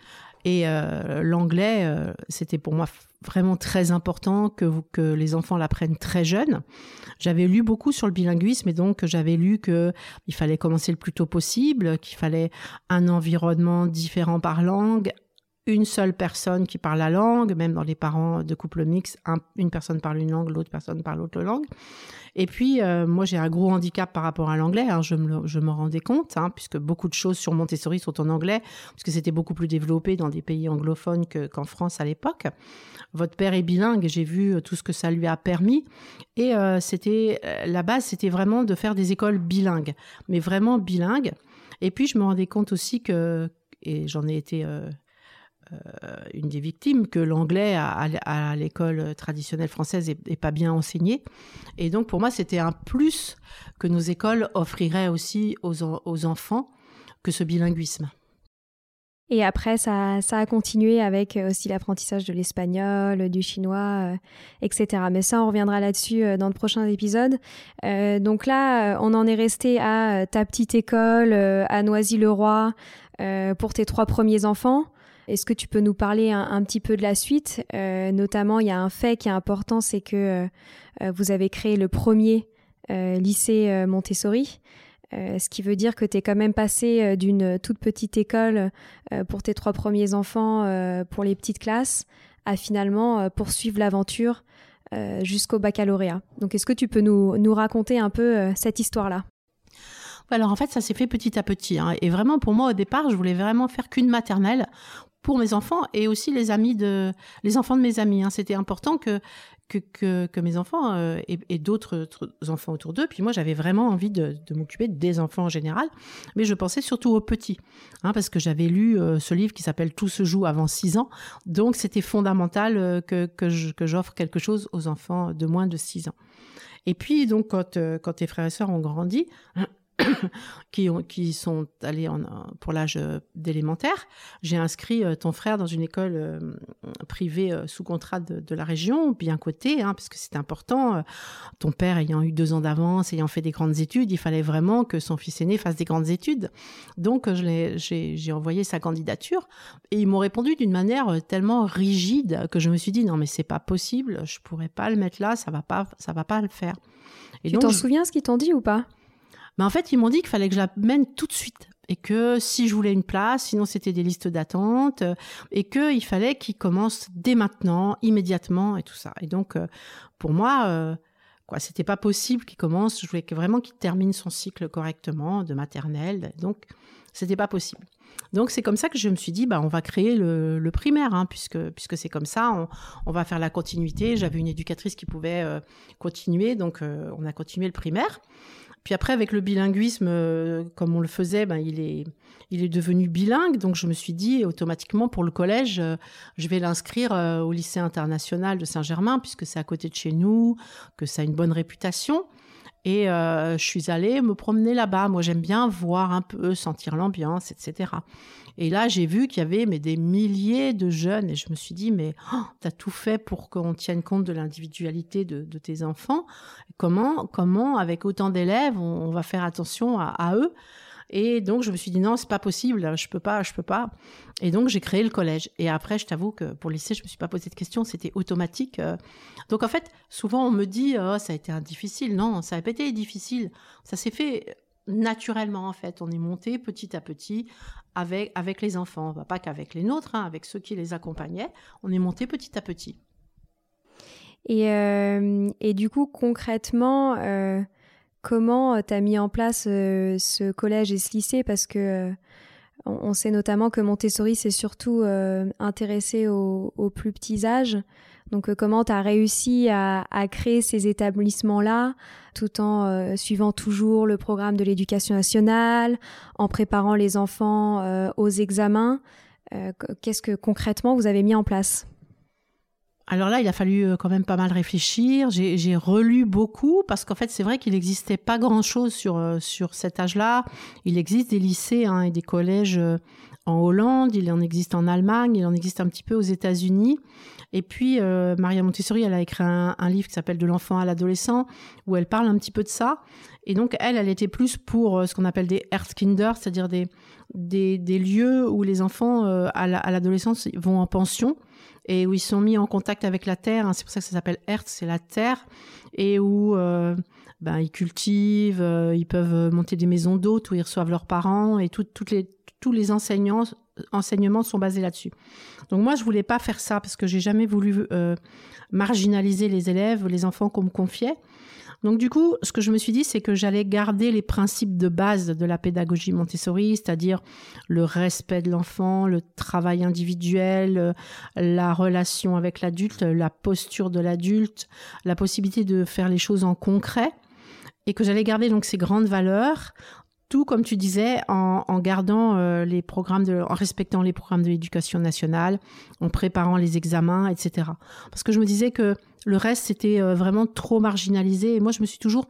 et euh, l'anglais c'était pour moi vraiment très important que les enfants l'apprennent très jeunes. J'avais lu beaucoup sur le bilinguisme et donc j'avais lu que il fallait commencer le plus tôt possible, qu'il fallait un environnement différent par langue, une seule personne qui parle la langue, même dans les parents de couple mixte, une personne parle une langue, l'autre personne parle l'autre langue. Et puis, euh, moi, j'ai un gros handicap par rapport à l'anglais, hein, je, me, m'en rendais compte, hein, puisque beaucoup de choses sur Montessori sont en anglais, puisque c'était beaucoup plus développé dans des pays anglophones qu'en France à l'époque. Votre père est bilingue, j'ai vu euh, tout ce que ça lui a permis. Et euh, c'était la base, c'était vraiment de faire des écoles bilingues, mais vraiment bilingues. Et puis, je me rendais compte aussi que, et j'en ai été une des victimes que l'anglais à, l'école traditionnelle française est, pas bien enseigné. Et donc pour moi, c'était un plus que nos écoles offriraient aussi aux, enfants que ce bilinguisme. Et après, ça, a continué avec aussi l'apprentissage de l'espagnol, du chinois, euh, etc. Mais ça, on reviendra là-dessus euh, dans le prochain épisode. donc là, on en est resté à ta petite école à Noisy-le-Roi pour tes trois premiers enfants. Est-ce que tu peux nous parler un, petit peu de la suite? Euh, Notamment, il y a un fait qui est important, c'est que euh, euh, vous avez créé le premier lycée Montessori. ce qui veut dire que tu es quand même passé d'une toute petite école pour tes trois premiers enfants, pour les petites classes, à finalement poursuivre l'aventure jusqu'au baccalauréat. Donc est-ce que tu peux nous, raconter un peu cette histoire-là? Alors en fait, ça s'est fait petit à petit. Hein. Et vraiment, pour moi, au départ, je voulais vraiment faire qu'une maternelle pour mes enfants et aussi les amis de les enfants de mes amis. Hein. C'était important que que, que, mes enfants euh, et, d'autres enfants autour d'eux. Puis moi, j'avais vraiment envie de, de m'occuper des enfants en général, mais je pensais surtout aux petits, hein, parce que j'avais lu euh, ce livre qui s'appelle Tout se joue avant 6 ans. Donc, c'était fondamental euh, que, que, j'offre quelque chose aux enfants de moins de 6 ans. Et puis, donc, quand, quand tes frères et sœurs ont grandi, qui, ont, qui sont allés en, pour l'âge euh, d'élémentaire. J'ai inscrit euh, ton frère dans une école euh, privée sous contrat de, la région, bien cotée, hein, parce que c'est important. ton père ayant eu deux ans d'avance, ayant fait des grandes études, il fallait vraiment que son fils aîné fasse des grandes études. Donc j'ai envoyé sa candidature et ils m'ont répondu d'une manière tellement rigide que je me suis dit non mais c'est pas possible, je pourrais pas le mettre là, ça va pas, ça va pas le faire. Et tu t'en souviens ce qu'ils t'ont dit ou pas? Mais en fait, ils m'ont dit qu'il fallait que je la mène tout de suite et que si je voulais une place, sinon c'était des listes d'attente, euh, et qu'il fallait qu'ils commencent dès maintenant, immédiatement, et tout ça. Et donc, euh, pour moi, euh, quoi, c'était pas possible qu'il commence. Je voulais vraiment qu'il termine son cycle correctement de maternelle. Donc, c'était pas possible. Donc c'est comme ça que je me suis dit, bah, on va créer le, primaire, hein, puisque, puisque c'est comme ça, on, on, va faire la continuité. J'avais une éducatrice qui pouvait continuer, donc on a continué le primaire. Puis après, avec le bilinguisme, euh, comme on le faisait, ben, il, est, il est devenu bilingue. Donc je me suis dit, automatiquement, pour le collège, euh, je vais l'inscrire euh, au lycée international de Saint-Germain, puisque c'est à côté de chez nous, que ça a une bonne réputation. Et je suis allée me promener là-bas. Moi, j'aime bien voir un peu, sentir l'ambiance, etc. Et là, j'ai vu qu'il y avait mais, des milliers de jeunes et je me suis dit, mais oh, tu as tout fait pour qu'on tienne compte de l'individualité de, tes enfants. Comment, comment avec autant d'élèves, on, va faire attention à, eux? Et donc je me suis dit non, c'est pas possible, je peux pas, je peux pas. Et donc j'ai créé le collège. Et après, je t'avoue que pour le lycée, je me suis pas posé de questions, c'était automatique. Euh. Donc en fait, souvent on me dit oh, ça a été difficile. Non, ça n'a pas été difficile. Ça s'est fait naturellement en fait. On est monté petit à petit avec, avec les enfants, pas qu'avec les nôtres, hein, avec ceux qui les accompagnaient. On est monté petit à petit. Et, euh, et du coup, concrètement, euh, comment tu as mis en place euh, ce collège et ce lycée? Parce que on, sait notamment que Montessori s'est surtout intéressé aux, plus petits âges. Donc euh, comment tu as réussi à, créer ces établissements-là tout en euh, suivant toujours le programme de l'éducation nationale, en préparant les enfants euh, aux examens? Qu'est-ce que concrètement vous avez mis en place? Alors là, il a fallu quand même pas mal réfléchir. J'ai relu beaucoup parce qu'en fait, c'est vrai qu'il n'existait pas grand-chose sur, sur cet âge-là. Il existe des lycées hein, et des collèges en Hollande, il en existe en Allemagne, il en existe un petit peu aux États-Unis. Et puis, euh, Maria Montessori, elle a écrit un, livre qui s'appelle De l'enfant à l'adolescent, où elle parle un petit peu de ça. Et donc, elle, elle était plus pour euh, ce qu'on appelle des Erzkinder, c'est-à-dire des, des, des, lieux où les enfants euh, à l'adolescence vont en pension et où ils sont mis en contact avec la terre. Hein. c'est pour ça que ça s'appelle Erz, c'est la terre. Et où ben, ils cultivent, ils peuvent monter des maisons d'hôtes où ils reçoivent leurs parents et toutes les, tous les enseignants enseignements sont basés là-dessus. Donc moi, je voulais pas faire ça parce que j'ai jamais voulu euh, marginaliser les élèves, les enfants qu'on me confiait. Donc du coup, ce que je me suis dit, c'est que j'allais garder les principes de base de la pédagogie Montessori, c'est-à-dire le respect de l'enfant, le travail individuel, la relation avec l'adulte, la posture de l'adulte, la possibilité de faire les choses en concret, et que j'allais garder donc ces grandes valeurs comme tu disais en, gardant euh, les programmes de, en respectant les programmes de l'éducation nationale, en préparant les examens, etc. Parce que je me disais que le reste c'était euh, vraiment trop marginalisé et moi je me suis toujours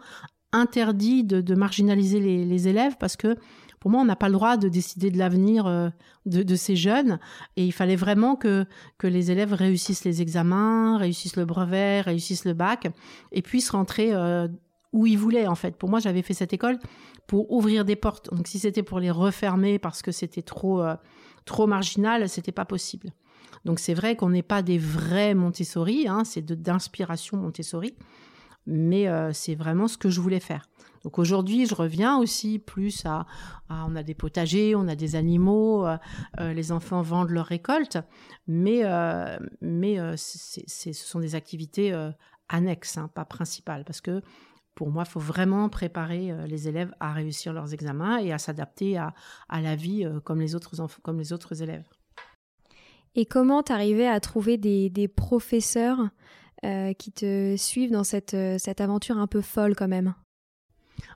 interdit de, marginaliser les, élèves parce que pour moi on n'a pas le droit de décider de l'avenir euh, de, ces jeunes et il fallait vraiment que que les élèves réussissent les examens, réussissent le brevet, réussissent le bac et puissent rentrer où ils voulaient en fait. Pour moi j'avais fait cette école pour ouvrir des portes. Donc si c'était pour les refermer parce que c'était trop euh, trop marginal, c'était pas possible. Donc c'est vrai qu'on n'est pas des vrais Montessori, hein, c'est d'inspiration Montessori, mais euh, c'est vraiment ce que je voulais faire. Donc aujourd'hui, je reviens aussi plus à, on a des potagers, on a des animaux, euh, les enfants vendent leurs récoltes, mais mais ce sont des activités annexes, hein, pas principales, parce que pour moi, il faut vraiment préparer euh, les élèves à réussir leurs examens et à s'adapter à, la vie euh, comme les autres, comme les autres élèves. Et comment t'arrivais à trouver des, professeurs euh, qui te suivent dans cette, cette aventure un peu folle quand même?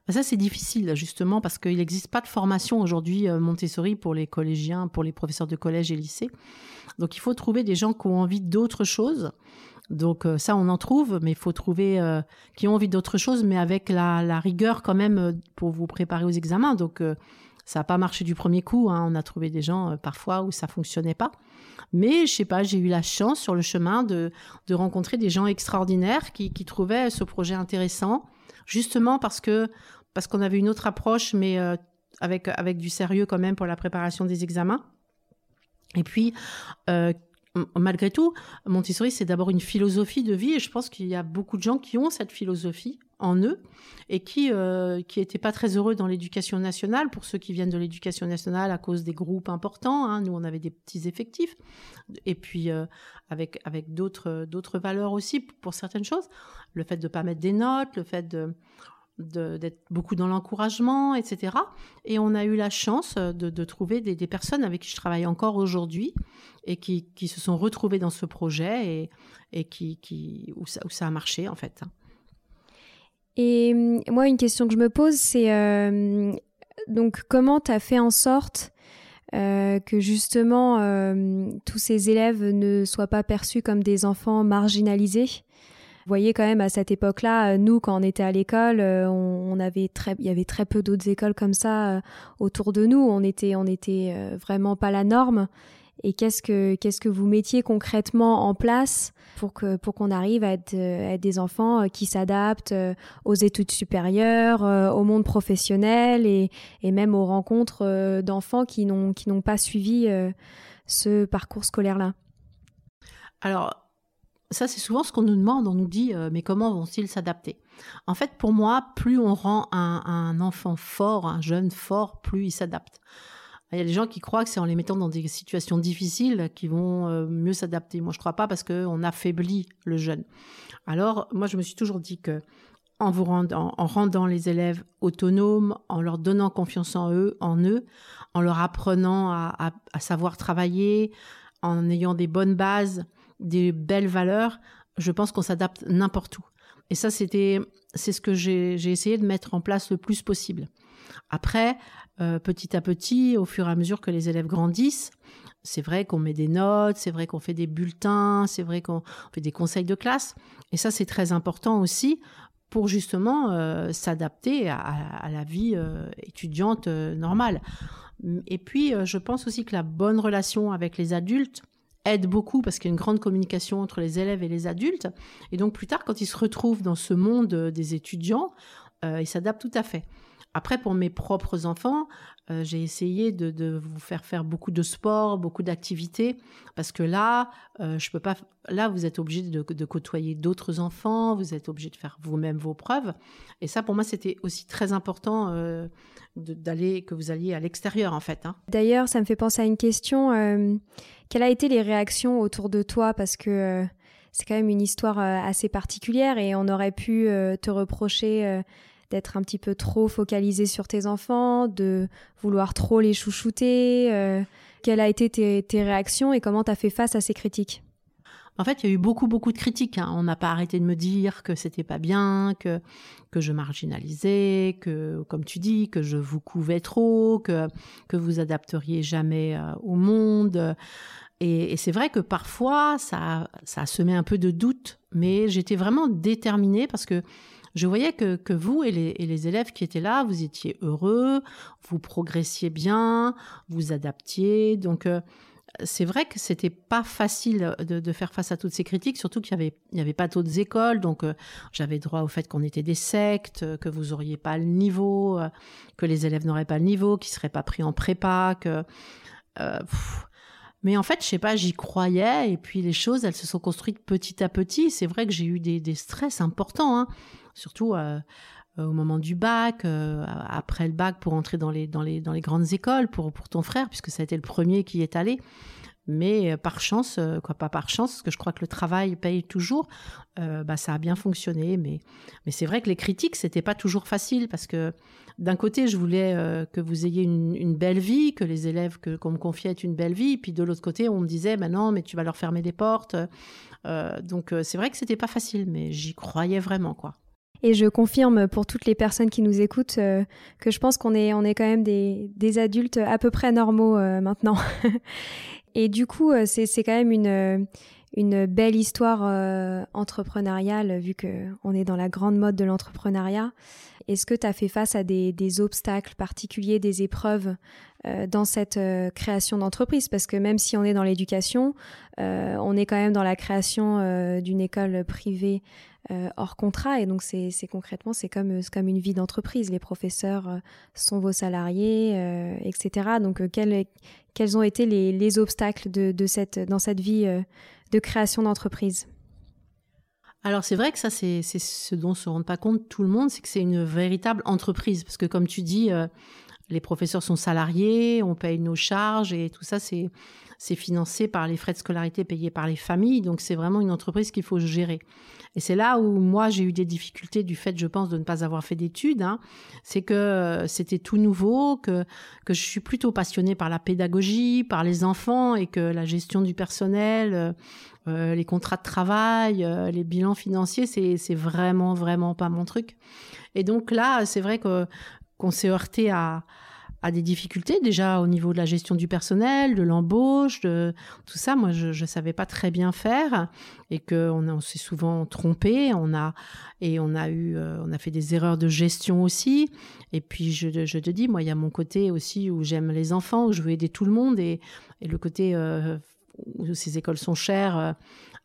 Bah, ça, c'est difficile, justement, parce qu'il n'existe pas de formation aujourd'hui Montessori pour les collégiens, pour les professeurs de collège et lycée. Donc, il faut trouver des gens qui ont envie d'autre chose donc euh, ça, on en trouve, mais il faut trouver euh, qui ont envie d'autre chose, mais avec la, rigueur quand même euh, pour vous préparer aux examens. Donc ça n'a pas marché du premier coup. Hein. On a trouvé des gens parfois où ça fonctionnait pas. Mais je sais pas, j'ai eu la chance sur le chemin de, rencontrer des gens extraordinaires qui, trouvaient ce projet intéressant, justement parce que parce qu'on avait une autre approche, mais avec avec du sérieux quand même pour la préparation des examens. Et puis, malgré tout, Montessori, c'est d'abord une philosophie de vie et je pense qu'il y a beaucoup de gens qui ont cette philosophie en eux et qui euh, qui étaient pas très heureux dans l'éducation nationale pour ceux qui viennent de l'éducation nationale à cause des groupes importants hein. nous on avait des petits effectifs et puis euh, avec avec d'autres d'autres valeurs aussi pour certaines choses le fait de pas mettre des notes le fait de d'être beaucoup dans l'encouragement, etc. Et on a eu la chance de, trouver des, personnes avec qui je travaille encore aujourd'hui et qui, se sont retrouvées dans ce projet et, et qui, qui où, ça, où, ça, a marché en fait. Et hum, moi, une question que je me pose, c'est euh, donc comment tu as fait en sorte euh, que justement euh, tous ces élèves ne soient pas perçus comme des enfants marginalisés? Vous voyez quand même à cette époque-là, euh, nous quand on était à l'école, euh, on, avait très, il y avait très peu d'autres écoles comme ça euh, autour de nous. On était, on était vraiment pas la norme. Et qu'est-ce que qu'est-ce que vous mettiez concrètement en place pour que pour qu'on arrive à être, des enfants qui s'adaptent aux études supérieures, au monde professionnel et, et même aux rencontres d'enfants qui n'ont qui n'ont pas suivi ce parcours scolaire là. Alors ça, c'est souvent ce qu'on nous demande. On nous dit, euh, mais comment vont-ils s'adapter? En fait, pour moi, plus on rend un, enfant fort, un jeune fort, plus il s'adapte. Il y a des gens qui croient que c'est en les mettant dans des situations difficiles qu'ils vont euh, mieux s'adapter. Moi, je ne crois pas parce qu'on affaiblit le jeune. Alors, moi, je me suis toujours dit que en vous rendant, en rendant les élèves autonomes, en leur donnant confiance en eux, en eux, en leur apprenant à savoir travailler, en ayant des bonnes bases, des belles valeurs, je pense qu'on s'adapte n'importe où. Et ça, c'était, c'est ce que j'ai essayé de mettre en place le plus possible. Après, euh, petit à petit, au fur et à mesure que les élèves grandissent, c'est vrai qu'on met des notes, c'est vrai qu'on fait des bulletins, c'est vrai qu'on fait des conseils de classe. Et ça, c'est très important aussi pour justement euh, s'adapter à, la vie euh, étudiante normale. Et puis, je pense aussi que la bonne relation avec les adultes, aide beaucoup parce qu'il y a une grande communication entre les élèves et les adultes. Et donc plus tard, quand ils se retrouvent dans ce monde des étudiants, euh, ils s'adaptent tout à fait. Après, pour mes propres enfants, euh, j'ai essayé de, vous faire faire beaucoup de sport, beaucoup d'activités, parce que là, euh, je peux pas. Là, vous êtes obligé de, côtoyer d'autres enfants, vous êtes obligé de faire vous-même vos preuves, et ça, pour moi, c'était aussi très important euh, d'aller que vous alliez à l'extérieur, en fait. Hein. D'ailleurs, ça me fait penser à une question. Quelles a été les réactions autour de toi, parce que c'est quand même une histoire assez particulière, et on aurait pu te reprocher d'être un petit peu trop focalisé sur tes enfants, de vouloir trop les chouchouter euh, Quelles a été tes, réactions et comment tu as fait face à ces critiques? En fait, il y a eu beaucoup, beaucoup de critiques. Hein. On n'a pas arrêté de me dire que c'était pas bien, que, que je marginalisais, que, comme tu dis, que je vous couvais trop, que, que vous adapteriez jamais euh, au monde. Et, c'est vrai que parfois, ça, ça semé un peu de doute, mais j'étais vraiment déterminée parce que je voyais que, vous et les, élèves qui étaient là, vous étiez heureux, vous progressiez bien, vous adaptiez. Donc, euh, c'est vrai que c'était pas facile de, faire face à toutes ces critiques, surtout qu'il n'y avait, pas d'autres écoles. Donc, euh, j'avais droit au fait qu'on était des sectes, que vous auriez pas le niveau, euh, que les élèves n'auraient pas le niveau, qu'ils seraient pas pris en prépa, que. Mais en fait, je sais pas, j'y croyais et puis les choses, elles se sont construites petit à petit. C'est vrai que j'ai eu des, stress importants. Hein surtout euh, euh, au moment du bac, euh, après le bac pour entrer dans les, dans les, dans les grandes écoles pour, pour ton frère, puisque ça a été le premier qui est allé. Mais par chance, quoi, pas par chance, parce que je crois que le travail paye toujours, bah, ça a bien fonctionné. Mais, mais c'est vrai que les critiques, c'était pas toujours facile, parce que d'un côté, je voulais que vous ayez une, belle vie, que les élèves que, qu'on me confiait aient une belle vie, puis de l'autre côté, on me disait, bah non, mais tu vas leur fermer des portes. donc c'est vrai que c'était pas facile, mais j'y croyais vraiment, quoi. Et je confirme pour toutes les personnes qui nous écoutent euh, que je pense qu'on est, on est quand même des, des adultes à peu près normaux euh, maintenant. et du coup, euh, c'est, c'est quand même une, une belle histoire entrepreneuriale vu qu'on est dans la grande mode de l'entrepreneuriat. Est-ce que tu as fait face à des, des obstacles particuliers, des épreuves dans cette création d'entreprise? Parce que même si on est dans l'éducation, on est quand même dans la création d'une école privée euh, hors contrat. Et donc, c'est concrètement, c'est comme, comme une vie d'entreprise. Les professeurs euh, sont vos salariés, euh, etc. Donc, quels, quels ont été les, les obstacles de, de, cette, dans cette vie de création d'entreprise? Alors c'est vrai que ça, c'est ce dont se rend pas compte tout le monde, c'est que c'est une véritable entreprise. Parce que comme tu dis, les professeurs sont salariés, on paye nos charges et tout ça, c'est c'est financé par les frais de scolarité payés par les familles. Donc c'est vraiment une entreprise qu'il faut gérer. Et c'est là où moi j'ai eu des difficultés du fait, je pense, de ne pas avoir fait d'études. Hein. C'est que euh, c'était tout nouveau, que, que je suis plutôt passionnée par la pédagogie, par les enfants et que la gestion du personnel, euh, euh, les contrats de travail, les bilans financiers, c'est, c'est vraiment, vraiment pas mon truc. Et donc là, c'est vrai que qu'on s'est heurté à, à des difficultés déjà au niveau de la gestion du personnel, de l'embauche, de tout ça. Moi, je ne savais pas très bien faire et que on, s'est souvent trompé. On a et on a eu, euh, on a fait des erreurs de gestion aussi. Et puis je, te dis, moi, il y a mon côté aussi où j'aime les enfants, où je veux aider tout le monde et, le côté euh, où ces écoles sont chères.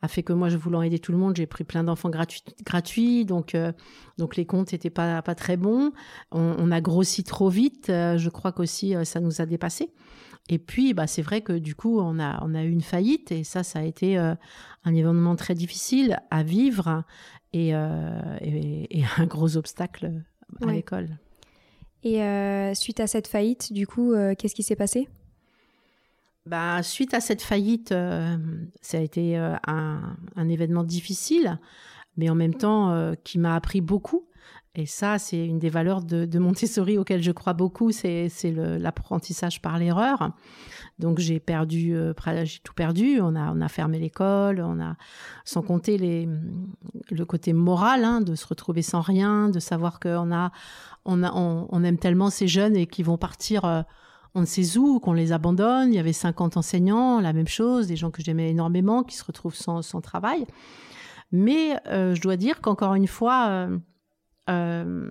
A fait que moi, je voulant aider tout le monde, j'ai pris plein d'enfants gratuits, gratuits donc, euh, donc les comptes n'étaient pas, pas très bons. On, a grossi trop vite, euh, je crois qu'aussi euh, ça nous a dépassé. Et puis, bah, c'est vrai que du coup, on a, on a eu une faillite et ça, ça a été un événement très difficile à vivre et, et, un gros obstacle à l'école. Et suite à cette faillite, du coup, qu'est-ce qui s'est passé? Bah, suite à cette faillite, euh, ça a été euh, un, événement difficile, mais en même temps euh, qui m'a appris beaucoup. Et ça, c'est une des valeurs de, de, Montessori auxquelles je crois beaucoup, c'est l'apprentissage par l'erreur. Donc j'ai perdu, j'ai tout perdu. On a, on a fermé l'école, on a, sans compter le côté moral, hein, de se retrouver sans rien, de savoir qu'on a, on a, on, aime tellement ces jeunes et qui vont partir on ne sait où, qu'on les abandonne. Il y avait 50 enseignants, la même chose, des gens que j'aimais énormément qui se retrouvent sans, travail. Mais euh, je dois dire qu'encore une fois, euh, euh,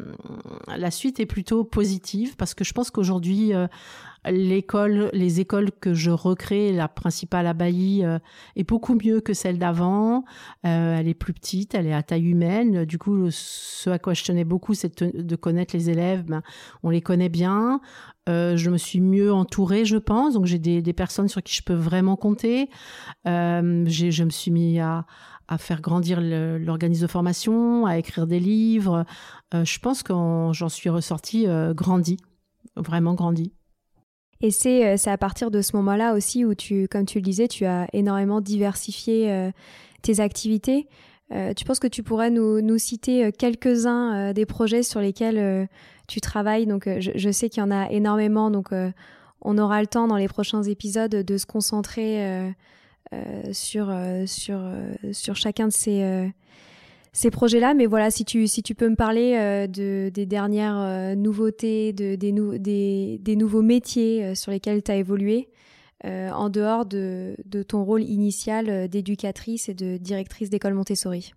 la suite est plutôt positive parce que je pense qu'aujourd'hui, l'école, les écoles que je recrée, la principale à Bailly, est beaucoup mieux que celle d'avant. elle est plus petite, elle est à taille humaine. Du coup, ce à quoi je tenais beaucoup, c'est de connaître les élèves. Ben, on les connaît bien. je me suis mieux entourée, je pense. Donc j'ai des, personnes sur qui je peux vraiment compter. je me suis mis à faire grandir l'organisme de formation, à écrire des livres. Euh, je pense que j'en suis ressortie euh, grandie, vraiment grandie. Et euh, c'est à partir de ce moment-là aussi où tu, comme tu le disais, tu as énormément diversifié tes activités. tu penses que tu pourrais nous, nous citer quelques-uns des projets sur lesquels tu travailles? Donc, je, je, sais qu'il y en a énormément, donc on aura le temps dans les prochains épisodes de se concentrer euh, sur, euh, sur, euh, sur chacun de ces, ces projets-là. Mais voilà, si tu, si tu peux me parler de, des dernières nouveautés, de, des, des, des, nouveaux métiers sur lesquels tu as évolué. en dehors de, de, ton rôle initial d'éducatrice et de directrice d'école Montessori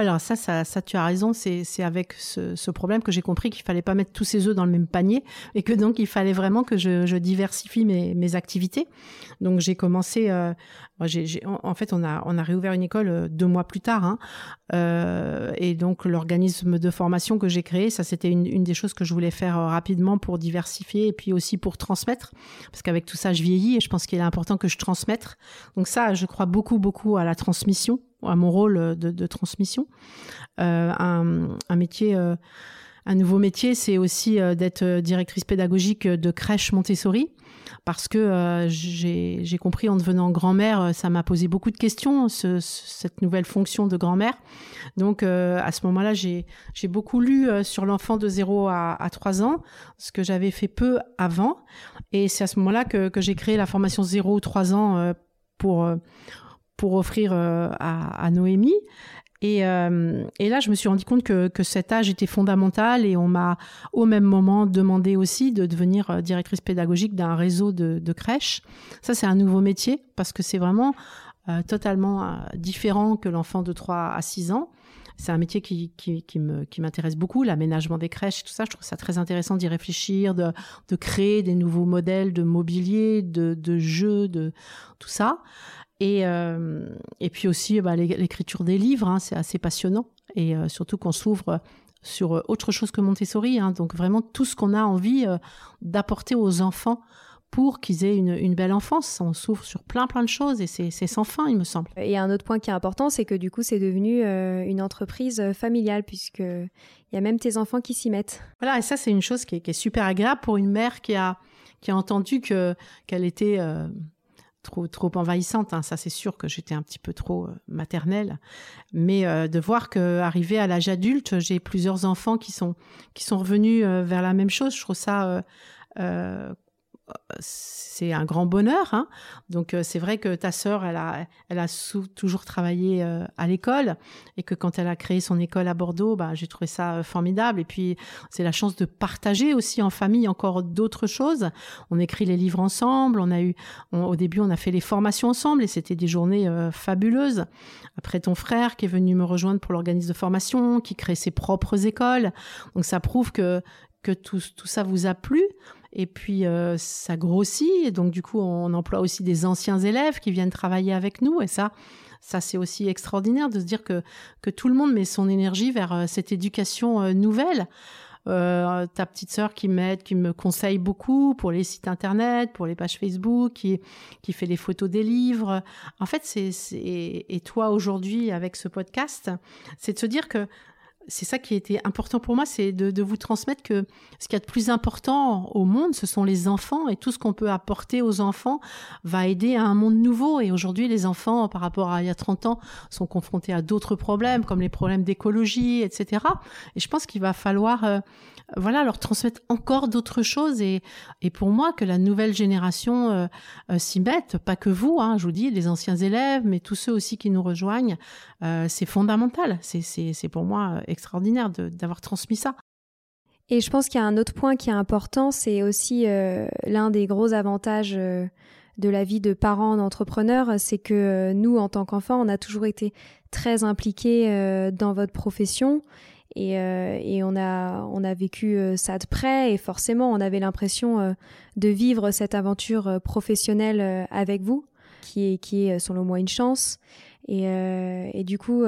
alors ça, ça, ça, tu as raison, c'est avec ce, ce, problème que j'ai compris qu'il fallait pas mettre tous ses œufs dans le même panier et que donc il fallait vraiment que je, je diversifie mes, mes, activités. Donc j'ai commencé, euh, en, fait on a, on a réouvert une école euh, deux mois plus tard hein, euh, et donc l'organisme de formation que j'ai créé, ça c'était une, une, des choses que je voulais faire euh, rapidement pour diversifier et puis aussi pour transmettre parce qu'avec tout ça je vieillis et je pense qu'il est important que je transmette. Donc ça, je crois beaucoup beaucoup à la transmission à mon rôle de, transmission. Euh, un, métier, euh, un nouveau métier, c'est aussi euh, d'être directrice pédagogique de crèche Montessori. Parce que j'ai compris en devenant grand-mère, ça m'a posé beaucoup de questions, cette nouvelle fonction de grand-mère. Donc à ce moment-là, j'ai beaucoup lu sur l'enfant de 0 à, à 3 ans, ce que j'avais fait peu avant. Et c'est à ce moment-là que, que j'ai créé la formation 0 ou 3 ans pour pour offrir euh, à, Noémie. Et, euh, et, là, je me suis rendu compte que, cet âge était fondamental et on m'a au même moment demandé aussi de devenir euh, directrice pédagogique d'un réseau de, crèches. Ça, c'est un nouveau métier parce que c'est vraiment totalement différent que l'enfant de 3 à 6 ans. C'est un métier qui, qui, qui m'intéresse beaucoup, l'aménagement des crèches tout ça. Je trouve ça très intéressant d'y réfléchir, de, de, créer des nouveaux modèles de mobilier, de, de jeux, de tout ça. Et, euh, et puis aussi bah, l'écriture des livres, hein, c'est assez passionnant. Et euh, surtout qu'on s'ouvre sur autre chose que Montessori. Hein, donc vraiment tout ce qu'on a envie euh, d'apporter aux enfants pour qu'ils aient une, une, belle enfance. On s'ouvre sur plein plein de choses et c'est sans fin, il me semble. Et un autre point qui est important, c'est que du coup, c'est devenu une entreprise familiale puisque il y a même tes enfants qui s'y mettent. Voilà, et ça c'est une chose qui est, qui est, super agréable pour une mère qui a qui a entendu que qu'elle était trop trop envahissante. Hein. Ça, c'est sûr que j'étais un petit peu trop euh, maternelle, mais euh, de voir que arrivé à l'âge adulte, j'ai plusieurs enfants qui sont qui sont revenus euh, vers la même chose. Je trouve ça c'est un grand bonheur. Hein. Donc euh, c'est vrai que ta sœur, elle a, elle a toujours travaillé euh, à l'école et que quand elle a créé son école à Bordeaux, bah, j'ai trouvé ça euh, formidable. Et puis c'est la chance de partager aussi en famille encore d'autres choses. On écrit les livres ensemble. On a eu, au début, on a fait les formations ensemble et c'était des journées fabuleuses. Après ton frère qui est venu me rejoindre pour l'organisme de formation, qui crée ses propres écoles. Donc ça prouve que que tout, tout ça vous a plu. Et puis euh, ça grossit, et donc du coup on emploie aussi des anciens élèves qui viennent travailler avec nous, et ça, ça c'est aussi extraordinaire de se dire que que tout le monde met son énergie vers euh, cette éducation euh, nouvelle. Ta petite sœur qui m'aide, qui me conseille beaucoup pour les sites internet, pour les pages Facebook, qui, qui fait les photos des livres. En fait, c'est, et toi aujourd'hui avec ce podcast, c'est de se dire que c'est ça qui été important pour moi, c'est de, vous transmettre que ce qu'il y a de plus important au monde, ce sont les enfants et tout ce qu'on peut apporter aux enfants va aider à un monde nouveau. Et aujourd'hui, les enfants, par rapport à il y a 30 ans, sont confrontés à d'autres problèmes comme les problèmes d'écologie, etc. Et je pense qu'il va falloir euh, voilà, leur transmettre encore d'autres choses. Et, et pour moi, que la nouvelle génération euh, euh, s'y mette, pas que vous, hein, je vous dis, les anciens élèves, mais tous ceux aussi qui nous rejoignent, euh, c'est fondamental. C'est pour moi extraordinaire d'avoir transmis ça. Et je pense qu'il y a un autre point qui est important, c'est aussi l'un des gros avantages de la vie de parents d'entrepreneurs, c'est que nous, en tant qu'enfants, on a toujours été très impliqués dans votre profession Et, et, on, a, on a vécu ça de près et forcément on avait l'impression de vivre cette aventure professionnelle avec vous, qui est, qui est selon moi une chance. Et, et du coup,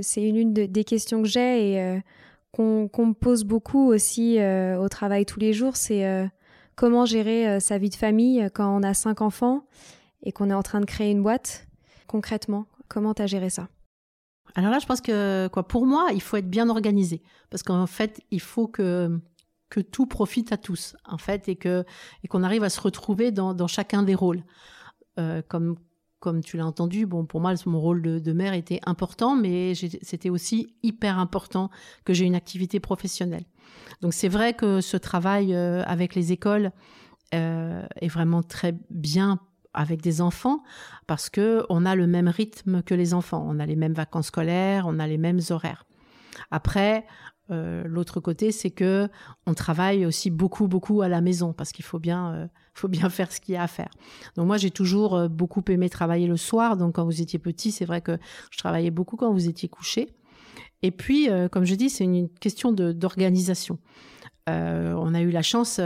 c'est une, une des questions que j'ai et qu'on me pose beaucoup aussi au travail tous les jours, c'est comment gérer sa vie de famille quand on a cinq enfants et qu'on est en train de créer une boîte. Concrètement, comment tu as géré ça? Alors là, je pense que quoi, pour moi, il faut être bien organisé parce qu'en fait, il faut que que tout profite à tous, en fait, et que et qu'on arrive à se retrouver dans, dans chacun des rôles. Euh, comme comme tu l'as entendu, bon, pour moi, mon rôle de, de mère était important, mais c'était aussi hyper important que j'ai une activité professionnelle. Donc c'est vrai que ce travail euh, avec les écoles euh, est vraiment très bien avec des enfants parce que on a le même rythme que les enfants, on a les mêmes vacances scolaires, on a les mêmes horaires. Après, euh, l'autre côté, c'est que on travaille aussi beaucoup, beaucoup à la maison parce qu'il faut bien, euh, faut bien faire ce qu'il y a à faire. Donc moi, j'ai toujours euh, beaucoup aimé travailler le soir. Donc quand vous étiez petit, c'est vrai que je travaillais beaucoup quand vous étiez couché. Et puis, comme je dis, c'est une question d'organisation. on a eu la chance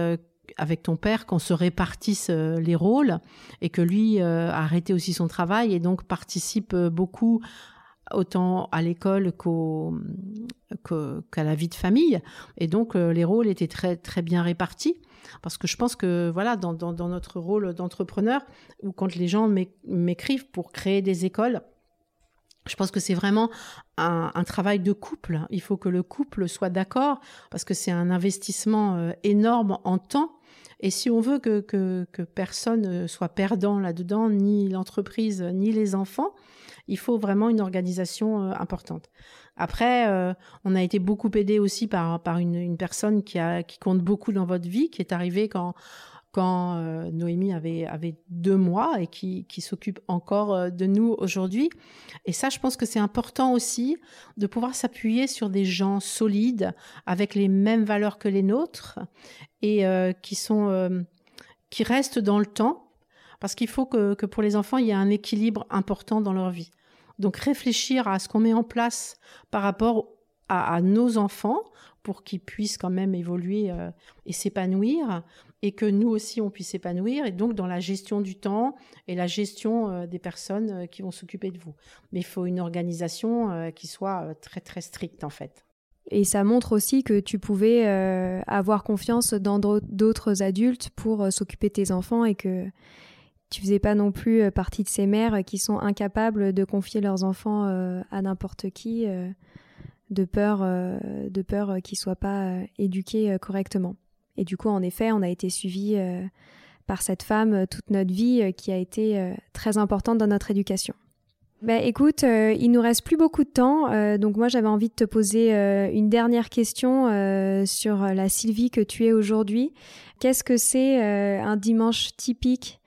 avec ton père qu'on se répartisse euh, les rôles et que lui euh, a arrêté aussi son travail et donc participe euh, beaucoup autant à l'école qu'à la vie de famille. Et donc les rôles étaient très très bien répartis parce que je pense que voilà dans, notre rôle d'entrepreneur ou quand les gens m'écrivent pour créer des écoles. Je pense que c'est vraiment un, travail de couple. Il faut que le couple soit d'accord parce que c'est un investissement énorme en temps et si on veut que, que, personne soit perdant là-dedans, ni l'entreprise, ni les enfants, il faut vraiment une organisation euh, importante. Après, euh, on a été beaucoup aidé aussi par, par une, une personne qui, a, qui compte beaucoup dans votre vie, qui est arrivée quand quand euh, Noémie avait, avait deux mois et qui, s'occupe encore euh, de nous aujourd'hui. Et ça, je pense que c'est important aussi de pouvoir s'appuyer sur des gens solides, avec les mêmes valeurs que les nôtres, et euh, qui sont qui restent dans le temps, parce qu'il faut que, pour les enfants, il y ait un équilibre important dans leur vie. Donc réfléchir à ce qu'on met en place par rapport à nos enfants pour qu'ils puissent quand même évoluer et s'épanouir, et que nous aussi on puisse s'épanouir et donc dans la gestion du temps et la gestion euh, des personnes euh, qui vont s'occuper de vous. Mais il faut une organisation euh, qui soit très très stricte en fait. Et ça montre aussi que tu pouvais avoir confiance dans d'autres adultes pour s'occuper de tes enfants et que tu faisais pas non plus partie de ces mères qui sont incapables de confier leurs enfants à n'importe qui de peur de peur soient pas éduqués correctement. Et du coup, en effet, on a été suivis euh, par cette femme euh, toute notre vie euh, qui a été très importante dans notre éducation. Ben, écoute, il nous reste plus beaucoup de temps, donc moi j'avais envie de te poser une dernière question sur la Sylvie que tu es aujourd'hui. Qu'est-ce que c'est un dimanche typique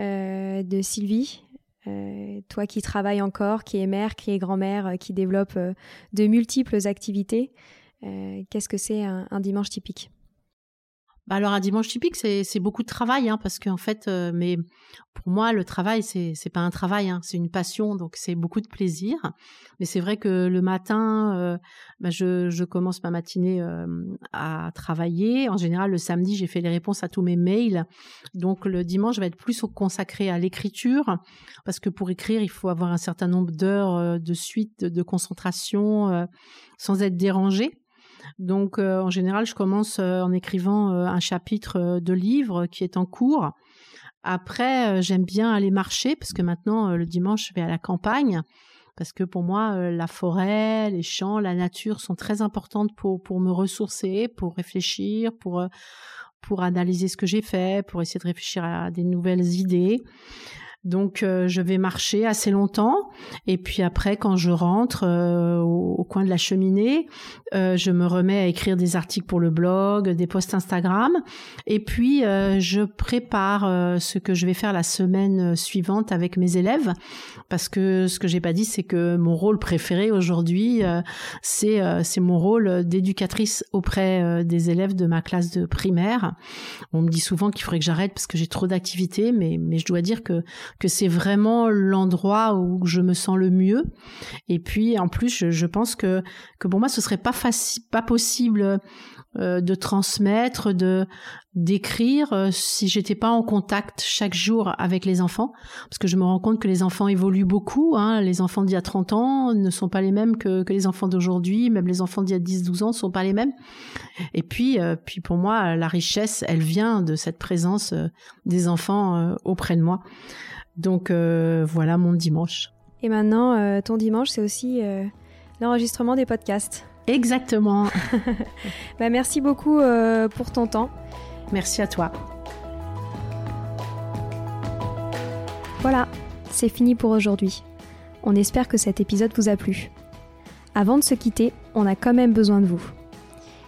de Sylvie? Toi qui travailles encore, qui est mère, qui est grand-mère, qui développe de multiples activités, qu'est-ce que c'est un dimanche typique? Bah alors un dimanche typique, c'est beaucoup de travail, hein, parce qu'en fait, euh, mais pour moi, le travail, c'est c'est pas un travail, hein, c'est une passion, donc c'est beaucoup de plaisir. Mais c'est vrai que le matin, euh, bah je, je commence ma matinée euh, à travailler. En général, le samedi, j'ai fait les réponses à tous mes mails, donc le dimanche, je vais être plus consacré à l'écriture, parce que pour écrire, il faut avoir un certain nombre d'heures de suite, de concentration, sans être dérangé. Donc euh, en général, je commence euh, en écrivant euh, un chapitre de livre qui est en cours. Après, j'aime bien aller marcher parce que maintenant, le dimanche, je vais à la campagne parce que pour moi, la forêt, les champs, la nature sont très importantes pour, me ressourcer, pour réfléchir, pour, pour analyser ce que j'ai fait, pour essayer de réfléchir à des nouvelles idées. Donc euh, je vais marcher assez longtemps. Et puis après quand je rentre euh, au, coin de la cheminée, euh, je me remets à écrire des articles pour le blog, des posts Instagram. Et puis je prépare ce que je vais faire la semaine suivante avec mes élèves. Parce que ce que j'ai pas dit c'est que mon rôle préféré aujourd'hui c'est c'est mon rôle d'éducatrice auprès des élèves de ma classe de primaire. On me dit souvent qu'il faudrait que j'arrête parce que j'ai trop d'activités mais mais je dois dire que que c'est vraiment l'endroit où je me sens le mieux. Et puis en plus, je, pense que que pour moi, ce serait pas facile, pas possible euh, de transmettre, de d'écrire euh, si j'étais pas en contact chaque jour avec les enfants parce que je me rends compte que les enfants évoluent beaucoup hein. les enfants d'il y a 30 ans ne sont pas les mêmes que, que les enfants d'aujourd'hui même les enfants d'il y a 10 12 ans ne sont pas les mêmes et puis euh, puis pour moi la richesse elle vient de cette présence des enfants auprès de moi donc voilà mon dimanche et maintenant ton dimanche c'est aussi l'enregistrement des podcasts Exactement. bah, merci beaucoup euh, pour ton temps. Merci à toi. Voilà, c'est fini pour aujourd'hui. On espère que cet épisode vous a plu. Avant de se quitter, on a quand même besoin de vous.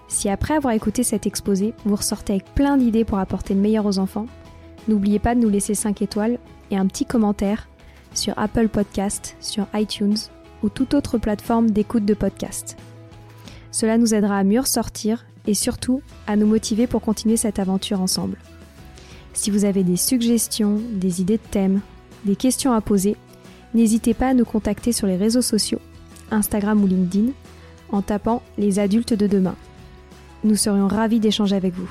Si après avoir écouté cet exposé, vous ressortez avec plein d'idées pour apporter le meilleur aux enfants, n'oubliez pas de nous laisser 5 étoiles et un petit commentaire sur Apple Podcast, sur iTunes ou toute autre plateforme d'écoute de podcast. Cela nous aidera à mieux ressortir et surtout à nous motiver pour continuer cette aventure ensemble. Si vous avez des suggestions, des idées de thèmes, des questions à poser, n'hésitez pas à nous contacter sur les réseaux sociaux, Instagram ou LinkedIn, en tapant les adultes de demain. Nous serions ravis d'échanger avec vous.